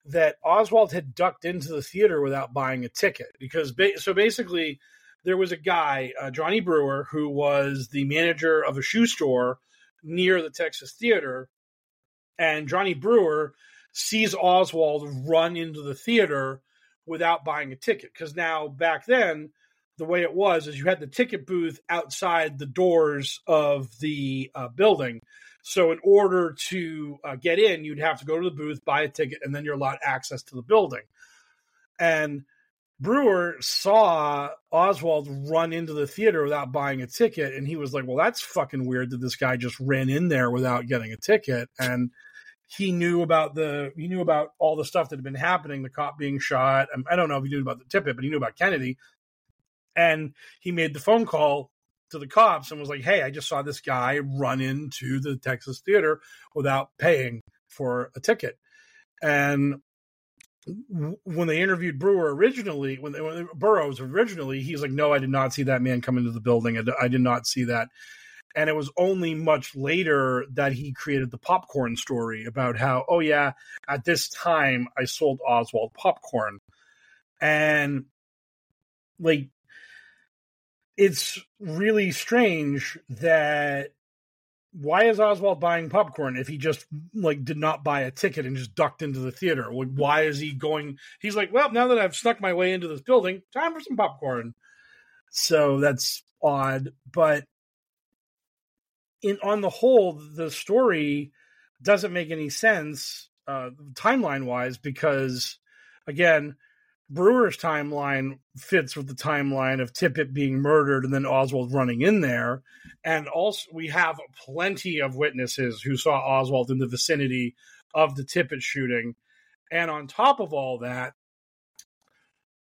that Oswald had ducked into the theater without buying a ticket because ba- so basically there was a guy uh, Johnny Brewer who was the manager of a shoe store near the Texas Theater and Johnny Brewer sees Oswald run into the theater without buying a ticket because now back then the way it was is you had the ticket booth outside the doors of the uh, building. So in order to uh, get in, you'd have to go to the booth, buy a ticket, and then you're allowed access to the building. And Brewer saw Oswald run into the theater without buying a ticket, and he was like, "Well, that's fucking weird that this guy just ran in there without getting a ticket." And he knew about the he knew about all the stuff that had been happening, the cop being shot. I don't know if he knew about the Tippit, but he knew about Kennedy and he made the phone call to the cops and was like, "Hey, I just saw this guy run into the Texas theater without paying for a ticket." And when they interviewed Brewer originally, when, they, when Burroughs originally, he's like, "No, I did not see that man come into the building. I, I did not see that." And it was only much later that he created the popcorn story about how, oh yeah, at this time I sold Oswald popcorn, and like it's really strange that why is Oswald buying popcorn if he just like did not buy a ticket and just ducked into the theater? Like, why is he going? He's like, well, now that I've snuck my way into this building, time for some popcorn. So that's odd, but in on the whole, the story doesn't make any sense uh, timeline wise because again, Brewer's timeline fits with the timeline of Tippit being murdered and then Oswald running in there. And also, we have plenty of witnesses who saw Oswald in the vicinity of the Tippit shooting. And on top of all that,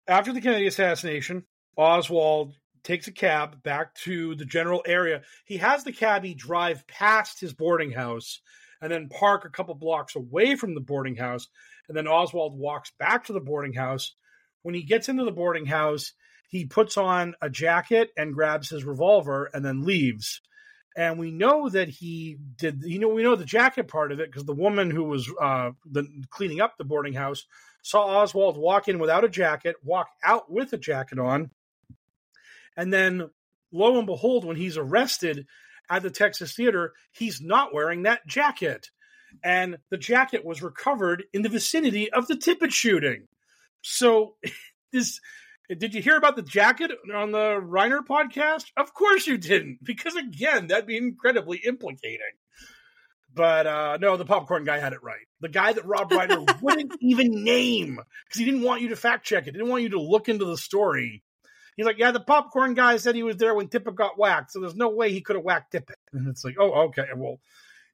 after the Kennedy assassination, Oswald takes a cab back to the general area. He has the cabbie drive past his boarding house and then park a couple blocks away from the boarding house. And then Oswald walks back to the boarding house. When he gets into the boarding house, he puts on a jacket and grabs his revolver and then leaves. And we know that he did, you know, we know the jacket part of it because the woman who was uh, the, cleaning up the boarding house saw Oswald walk in without a jacket, walk out with a jacket on. And then lo and behold, when he's arrested, at the Texas Theater, he's not wearing that jacket. And the jacket was recovered in the vicinity of the Tippit shooting. So, this did you hear about the jacket on the Reiner podcast? Of course you didn't, because again, that'd be incredibly implicating. But uh, no, the popcorn guy had it right. The guy that Rob Reiner wouldn't even name because he didn't want you to fact check it, didn't want you to look into the story. He's like, yeah, the popcorn guy said he was there when Tippit got whacked, so there's no way he could have whacked Tippit. And it's like, oh, okay, well,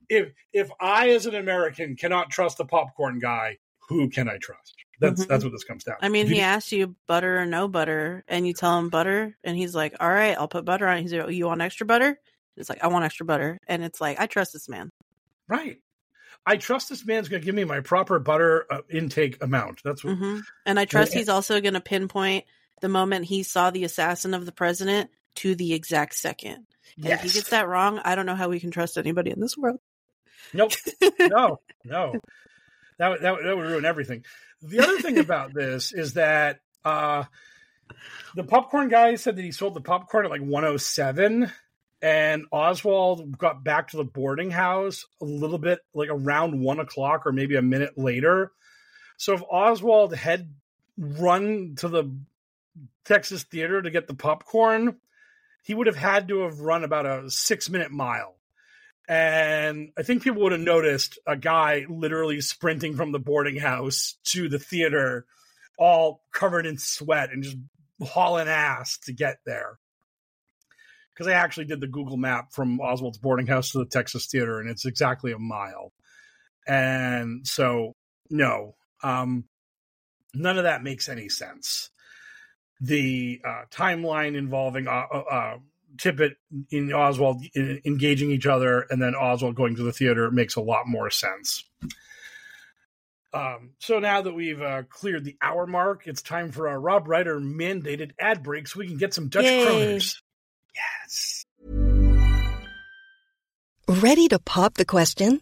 if if I as an American cannot trust the popcorn guy, who can I trust? That's mm-hmm. that's what this comes down. I mean, he asks you butter or no butter, and you tell him butter, and he's like, "All right, I'll put butter on." it. He's like, oh, "You want extra butter?" It's like, "I want extra butter," and it's like, I trust this man. Right. I trust this man's going to give me my proper butter uh, intake amount. That's what. Mm-hmm. And I trust he's also going to pinpoint the moment he saw the assassin of the president to the exact second. And yes. if he gets that wrong, I don't know how we can trust anybody in this world. Nope. no, no. That, that, that would ruin everything. The other thing about this is that uh, the popcorn guy said that he sold the popcorn at like 107 and Oswald got back to the boarding house a little bit like around one o'clock or maybe a minute later. So if Oswald had run to the Texas Theater to get the popcorn, he would have had to have run about a six minute mile. And I think people would have noticed a guy literally sprinting from the boarding house to the theater, all covered in sweat and just hauling ass to get there. Because I actually did the Google map from Oswald's boarding house to the Texas Theater, and it's exactly a mile. And so, no, um, none of that makes any sense the uh, timeline involving uh, uh, Tippit in Oswald engaging each other, and then Oswald going to the theater makes a lot more sense. Um, so now that we've uh, cleared the hour mark, it's time for our Rob Reiner mandated ad break so we can get some Dutch Yay. kroners. Yes. Ready to pop the question?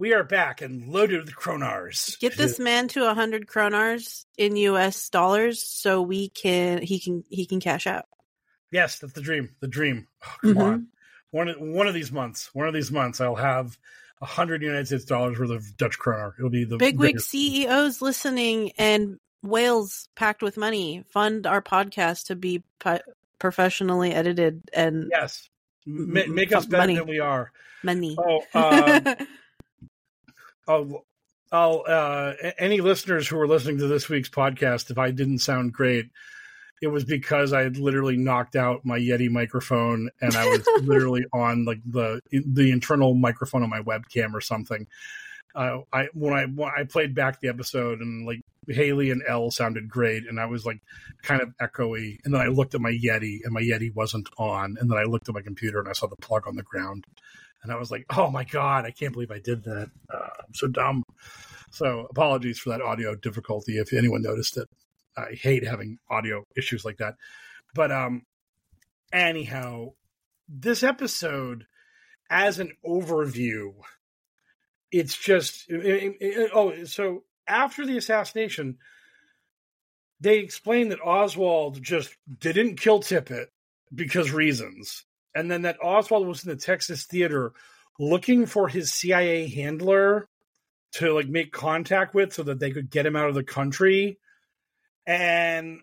We are back and loaded with kroners. Get this man to a hundred kroners in U.S. dollars, so we can he can he can cash out. Yes, that's the dream. The dream. Oh, come mm-hmm. on, one of, one of these months. One of these months, I'll have a hundred United States dollars worth of Dutch kroner. It'll be the bigwig biggest. CEOs listening and whales packed with money fund our podcast to be professionally edited and yes, M- make us better money. than we are. money. Oh, um, oh, I'll, uh, any listeners who are listening to this week's podcast, if I didn't sound great, it was because I had literally knocked out my Yeti microphone and I was literally on like the the internal microphone on my webcam or something. Uh, I when I when I played back the episode and like Haley and Elle sounded great and I was like kind of echoey and then I looked at my Yeti and my Yeti wasn't on and then I looked at my computer and I saw the plug on the ground and I was like, oh my god, I can't believe I did that. Uh, I'm so dumb. So apologies for that audio difficulty if anyone noticed it. I hate having audio issues like that. But um anyhow, this episode as an overview, it's just it- it- oh so after the assassination they explain that Oswald just didn't kill Tippit because reasons. And then that Oswald was in the Texas theater looking for his CIA handler to like make contact with so that they could get him out of the country. And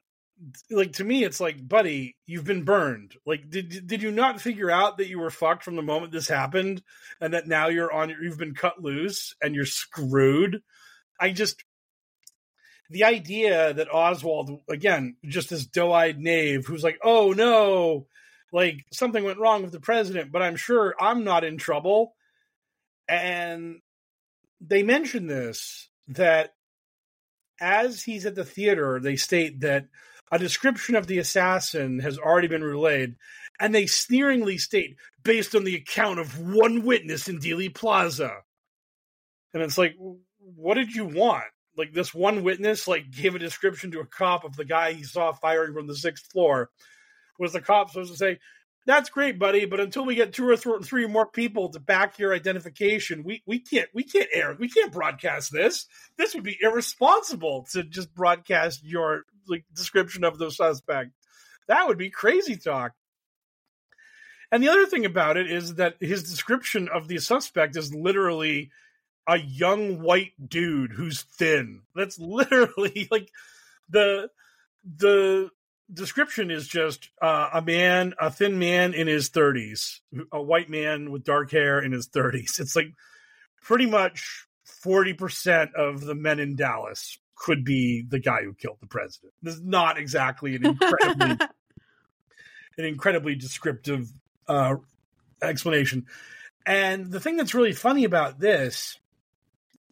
like to me it's like buddy you've been burned like did did you not figure out that you were fucked from the moment this happened and that now you're on you've been cut loose and you're screwed i just the idea that Oswald, again, just this doe eyed knave who's like, oh no, like something went wrong with the president, but I'm sure I'm not in trouble. And they mention this that as he's at the theater, they state that a description of the assassin has already been relayed, and they sneeringly state, based on the account of one witness in Dealey Plaza. And it's like, what did you want? like this one witness like gave a description to a cop of the guy he saw firing from the sixth floor was the cop supposed to say that's great buddy but until we get two or th- three more people to back your identification we we can't we can't air we can't broadcast this. This would be irresponsible to just broadcast your like description of the suspect. That would be crazy talk. And the other thing about it is that his description of the suspect is literally a young white dude who's thin. That's literally like the the description is just uh, a man, a thin man in his 30s, a white man with dark hair in his 30s. It's like pretty much 40% of the men in Dallas could be the guy who killed the president. This is not exactly an incredibly an incredibly descriptive uh, explanation. And the thing that's really funny about this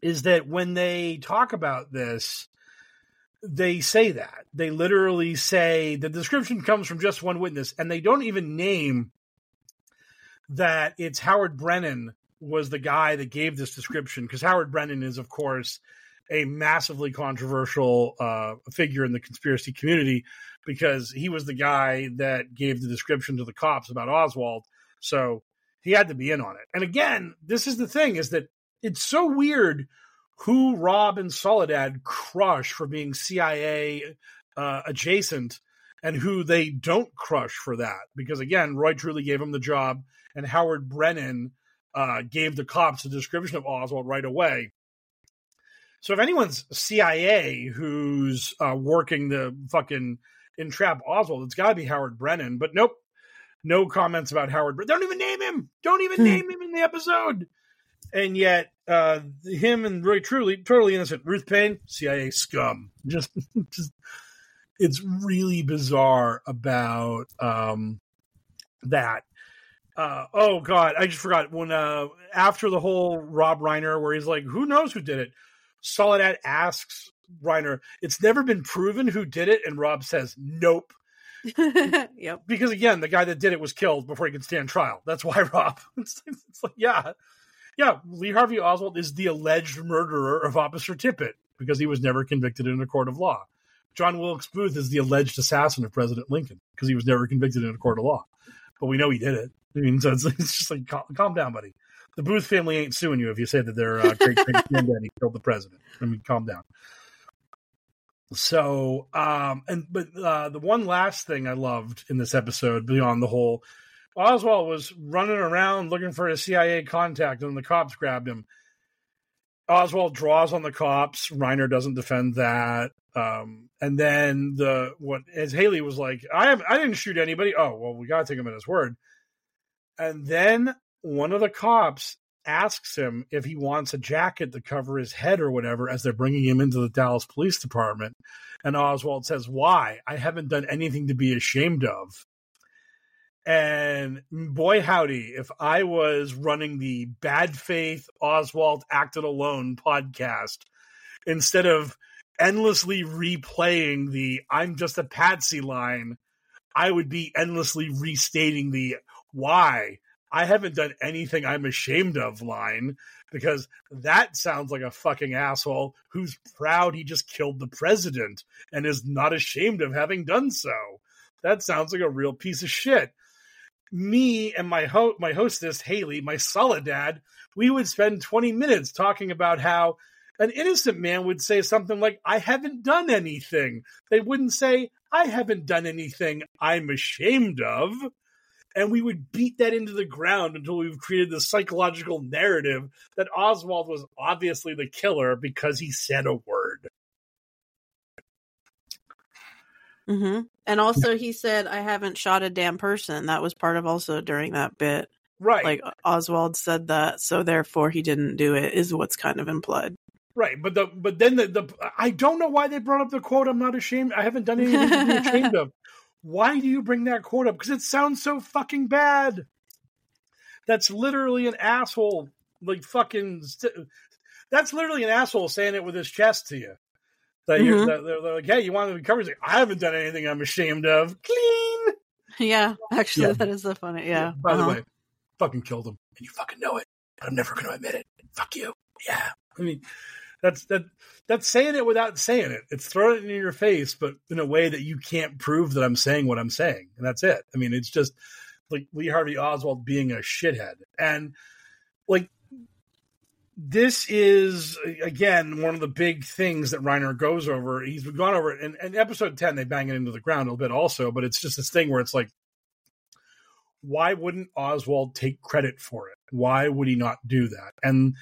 is that when they talk about this, they say that. They literally say the description comes from just one witness, and they don't even name that it's Howard Brennan was the guy that gave this description, because Howard Brennan is, of course, a massively controversial uh, figure in the conspiracy community because he was the guy that gave the description to the cops about Oswald. So he had to be in on it. And again, this is the thing is that it's so weird who Rob and Soledad crush for being CIA uh, adjacent and who they don't crush for that. Because again, Roy Truly gave him the job, and Howard Brennan uh, gave the cops a description of Oswald right away. So if anyone's CIA who's uh, working the fucking entrap Oswald, it's got to be Howard Brennan. But nope, no comments about Howard. Brennan. Don't even name him. Don't even name him in the episode and yet uh, him and Roy Truly, totally innocent. Ruth Paine, CIA scum. Just, just it's really bizarre about um, that. Uh, oh God, I just forgot when uh, after the whole Rob Reiner, where he's like, "Who knows who did it?" Soledad asks Reiner, "It's never been proven who did it," and Rob says, "Nope." yep. Because again, the guy that did it was killed before he could stand trial. That's why Rob. It's, it's like, yeah, yeah, Lee Harvey Oswald is the alleged murderer of Officer Tippit because he was never convicted in a court of law. John Wilkes Booth is the alleged assassin of President Lincoln because he was never convicted in a court of law. But we know he did it. I mean, so it's, it's just like, calm, calm, down, buddy. The Booth family ain't suing you if you say that their uh, great great granddaddy killed the president. I mean, calm down. So, um, and but uh, the one last thing I loved in this episode, beyond the whole Oswald was running around looking for a CIA contact, and the cops grabbed him. Oswald draws on the cops. Reiner doesn't defend that. Um, and then the what as Haley was like, I have I didn't shoot anybody. Oh well, we gotta take him at his word. And then one of the cops asks him if he wants a jacket to cover his head or whatever as they're bringing him into the Dallas Police Department. And Oswald says, Why? I haven't done anything to be ashamed of. And boy, howdy, if I was running the Bad Faith Oswald Acted Alone podcast, instead of endlessly replaying the I'm just a patsy line, I would be endlessly restating the why I haven't done anything I'm ashamed of line because that sounds like a fucking asshole who's proud he just killed the president and is not ashamed of having done so. That sounds like a real piece of shit. Me and my ho- my hostess Haley, my dad, we would spend 20 minutes talking about how an innocent man would say something like, I haven't done anything. They wouldn't say, I haven't done anything I'm ashamed of and we would beat that into the ground until we've created the psychological narrative that Oswald was obviously the killer because he said a word. Mm-hmm. And also, he said, "I haven't shot a damn person." That was part of also during that bit, right? Like Oswald said that, so therefore he didn't do it. Is what's kind of implied. Right, but the but then the, the I don't know why they brought up the quote. I'm not ashamed. I haven't done anything to be ashamed of. Why do you bring that quote up? Because it sounds so fucking bad. That's literally an asshole, like fucking. That's literally an asshole saying it with his chest to you. That mm-hmm. you're, that they're, they're, like, "Hey, you want to be covered?" Like, I haven't done anything I'm ashamed of. Clean. Yeah, actually, yeah. that is so funny. Yeah. yeah. By uh-huh. the way, fucking killed him, and you fucking know it, but I'm never going to admit it. Fuck you. Yeah. I mean, that's that that's saying it without saying it. It's throwing it in your face, but in a way that you can't prove that I'm saying what I'm saying. And that's it. I mean, it's just like Lee Harvey Oswald being a shithead. And like this is again one of the big things that Reiner goes over. He's gone over it in, episode 10, they bang it into the ground a little bit also, but it's just this thing where it's like why wouldn't Oswald take credit for it? Why would he not do that? And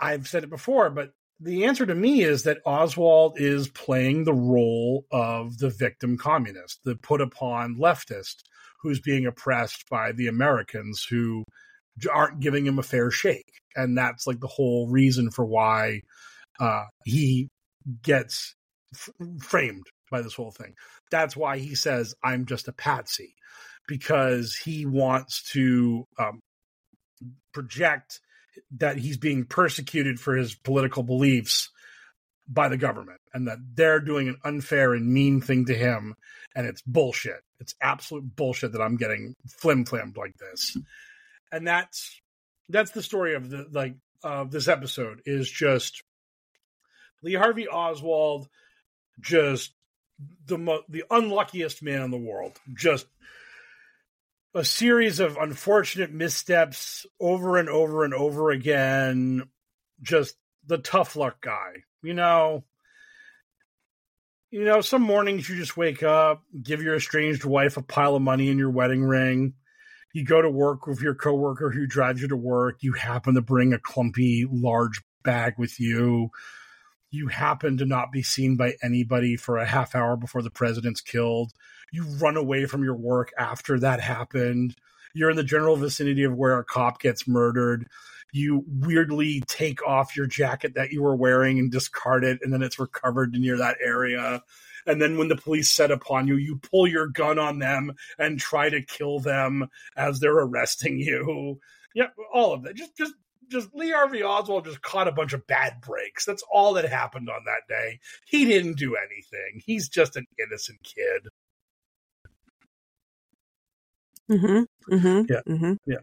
I've said it before, but the answer to me is that Oswald is playing the role of the victim communist, the put upon leftist who's being oppressed by the Americans who aren't giving him a fair shake. And that's like the whole reason for why uh, he gets f- framed by this whole thing. That's why he says, I'm just a patsy, because he wants to um, project that he's being persecuted for his political beliefs by the government and that they're doing an unfair and mean thing to him and it's bullshit it's absolute bullshit that i'm getting flim flammed like this and that's that's the story of the like of this episode is just lee harvey oswald just the mo- the unluckiest man in the world just a series of unfortunate missteps over and over and over again. Just the tough luck guy, you know. You know, some mornings you just wake up, give your estranged wife a pile of money in your wedding ring. You go to work with your coworker who drives you to work. You happen to bring a clumpy, large bag with you. You happen to not be seen by anybody for a half hour before the president's killed you run away from your work after that happened. You're in the general vicinity of where a cop gets murdered. You weirdly take off your jacket that you were wearing and discard it, and then it's recovered near that area. And then when the police set upon you, you pull your gun on them and try to kill them as they're arresting you. Yeah, all of that. Just, just just Lee Harvey Oswald just caught a bunch of bad breaks. That's all that happened on that day. He didn't do anything. He's just an innocent kid. Mm-hmm. Mm-hmm. Yeah. Mm-hmm. Yeah.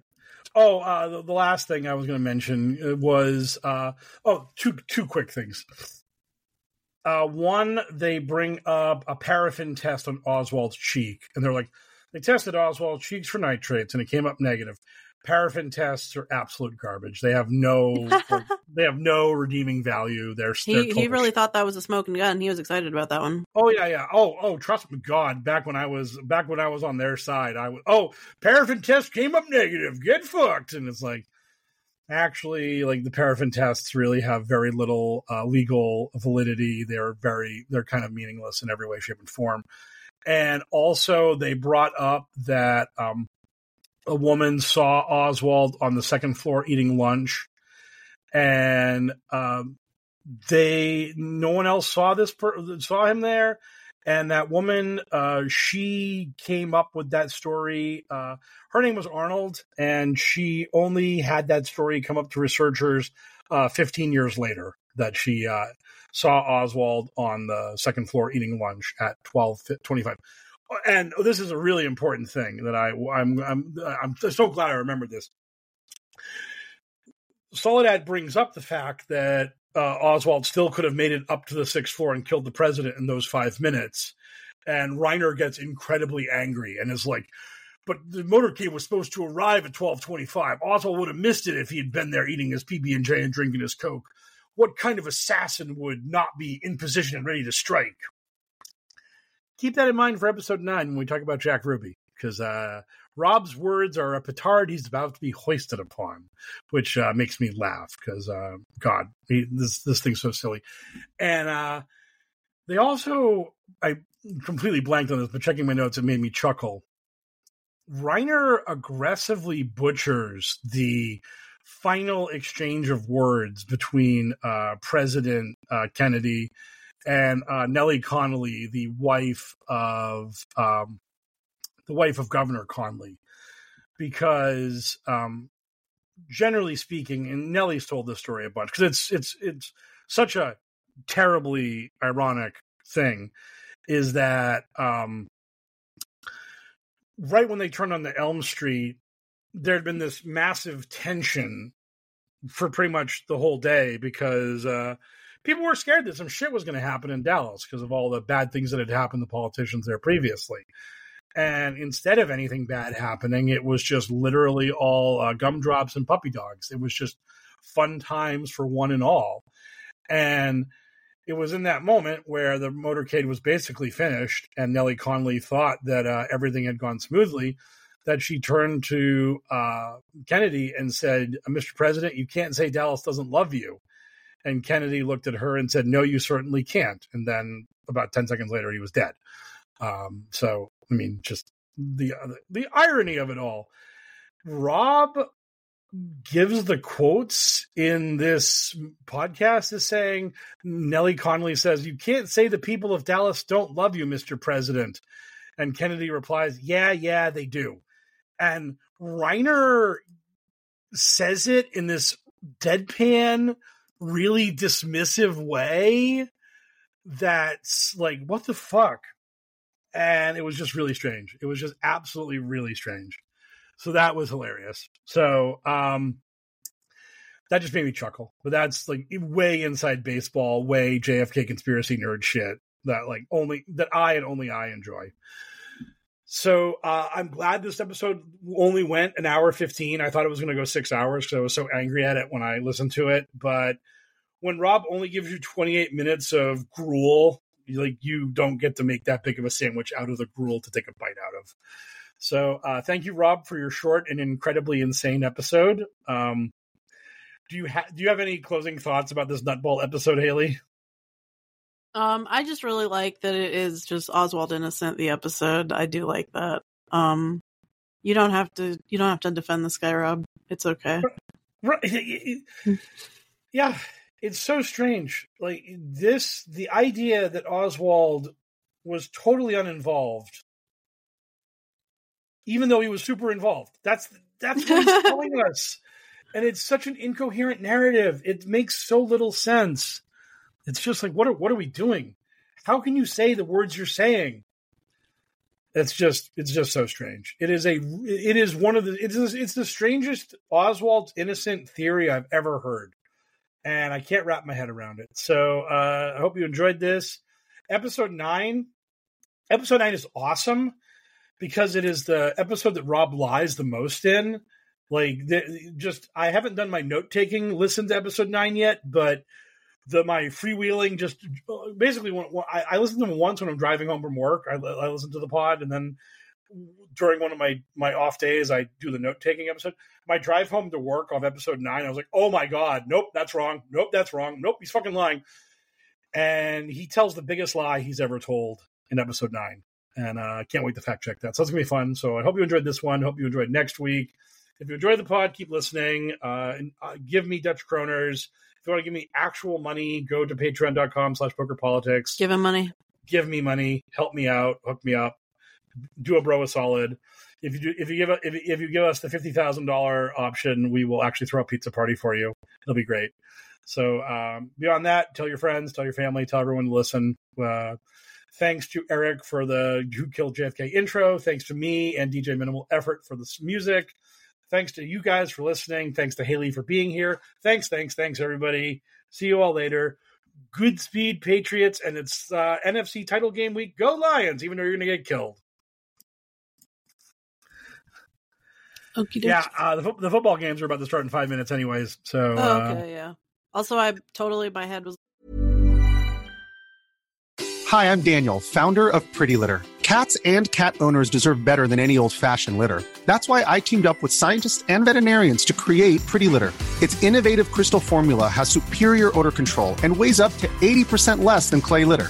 Oh, uh, the, the, last thing I was going to mention uh, was uh, oh, two two quick things. Uh, one, they bring up a paraffin test on Oswald's cheek, and they're like, they tested Oswald's cheeks for nitrates, and it came up negative paraffin tests are absolute garbage. They have no like, they have no redeeming value. They're, he they're he really shit. thought that was a smoking gun. He was excited about that one. Oh yeah, yeah. Oh oh, trust me, God. Back when I was back when I was on their side, I was oh paraffin test came up negative. Get fucked. And it's like actually like the paraffin tests really have very little uh, legal validity. They're very they're kind of meaningless in every way shape and form. And also they brought up that um, a woman saw oswald on the second floor eating lunch. And um, they no one else saw this per- saw him there and that woman uh, she came up with that story uh, her name was arnold and she only had that story come up to researchers uh, 15 years later that she uh, saw oswald on the second floor eating lunch at 12 25 and this is a really important thing that I I'm I'm I'm so glad I remembered this. Soledad brings up the fact that uh, Oswald still could have made it up to the sixth floor and killed the president in those five minutes. And Reiner gets incredibly angry and is like, but the motorcade was supposed to arrive at 1225. Oswald would have missed it if he had been there eating his PB&J and drinking his Coke. What kind of assassin would not be in position and ready to strike? Keep that in mind for episode nine when we talk about Jack Ruby, because uh, Rob's words are a petard he's about to be hoisted upon, which uh, makes me laugh because uh, God, he, this this thing's so silly. And uh, they also, I completely blanked on this, but checking my notes, it made me chuckle. Reiner aggressively butchers the final exchange of words between uh, President uh, Kennedy and uh, Nellie Connolly, the wife of um, the wife of Governor Connolly, because um, generally speaking, and Nellie's told this story a bunch because it's it's it's such a terribly ironic thing, is that um, right when they turned on the Elm Street, there had been this massive tension for pretty much the whole day because uh, people were scared that some shit was going to happen in Dallas because of all the bad things that had happened to politicians there previously. And instead of anything bad happening, it was just literally all uh, gumdrops and puppy dogs. It was just fun times for one and all. And it was in that moment where the motorcade was basically finished, and Nellie Connolly thought that uh, everything had gone smoothly. That she turned to uh, Kennedy and said, "Mr. President, you can't say Dallas doesn't love you." And Kennedy looked at her and said, "No, you certainly can't." And then about ten seconds later, he was dead. Um, so I mean, just the the irony of it all. Rob gives the quotes in this podcast is saying Nellie Connolly says, You can't say the people of Dallas don't love you, Mr. President. And Kennedy replies, Yeah, yeah, they do. And Reiner says it in this deadpan, really dismissive way that's like, what the fuck? And it was just really strange. It was just absolutely really strange. So that was hilarious. So um that just made me chuckle. But that's like way inside baseball, way JFK conspiracy nerd shit that like only that I and only I enjoy. So uh, I'm glad this episode only went an hour 15. I thought it was going to go six hours because I was so angry at it when I listened to it. But when Rob only gives you 28 minutes of gruel like you don't get to make that big of a sandwich out of the gruel to take a bite out of. So uh, thank you, Rob, for your short and incredibly insane episode. Um, do you have do you have any closing thoughts about this nutball episode, Haley? Um, I just really like that it is just Oswald Innocent the episode. I do like that. Um, you don't have to you don't have to defend this guy, Rob. It's okay. Right. Yeah, it's so strange. Like this, the idea that Oswald was totally uninvolved, even though he was super involved. That's that's what he's telling us, and it's such an incoherent narrative. It makes so little sense. It's just like what are what are we doing? How can you say the words you're saying? It's just it's just so strange. It is a it is one of the it's it's the strangest Oswald's innocent theory I've ever heard and I can't wrap my head around it. So uh, I hope you enjoyed this episode nine. Episode nine is awesome because it is the episode that Rob lies the most in. Like, the, just I haven't done my note taking listen to episode nine yet, but the my freewheeling just basically when, when I, I listen to them once when I'm driving home from work. I, I listen to the pod, and then during one of my my off days, I do the note taking episode. My drive home to work of episode nine, I was like, "Oh my god, nope, that's wrong. Nope, that's wrong. Nope, he's fucking lying." And he tells the biggest lie he's ever told in episode nine, and I uh, can't wait to fact check that. So it's gonna be fun. So I hope you enjoyed this one. Hope you enjoyed next week. If you enjoyed the pod, keep listening. Uh, and, uh, give me Dutch kroners. If you want to give me actual money, go to patreon.com slash poker politics. Give him money. Give me money. Help me out. Hook me up. Do a bro a solid. If you do, if you give if, if you give us the fifty thousand dollar option, we will actually throw a pizza party for you. It'll be great. So um, beyond that, tell your friends, tell your family, tell everyone to listen. Uh, thanks to Eric for the Who Killed JFK intro. Thanks to me and DJ Minimal Effort for this music. Thanks to you guys for listening. Thanks to Haley for being here. Thanks, thanks, thanks, everybody. See you all later. Good speed, Patriots, and it's uh, NFC title game week. Go Lions, even though you're going to get killed. Okey Yeah, uh, the, fo- the football games are about to start in five minutes, anyways. So, Oh, uh, okay, yeah. Also, I totally my head was Hi, I'm Daniel, founder of Pretty Litter. Cats and cat owners deserve better than any old fashioned litter. That's why I teamed up with scientists and veterinarians to create Pretty Litter. Its innovative crystal formula has superior odor control and weighs up to 80% less than clay litter.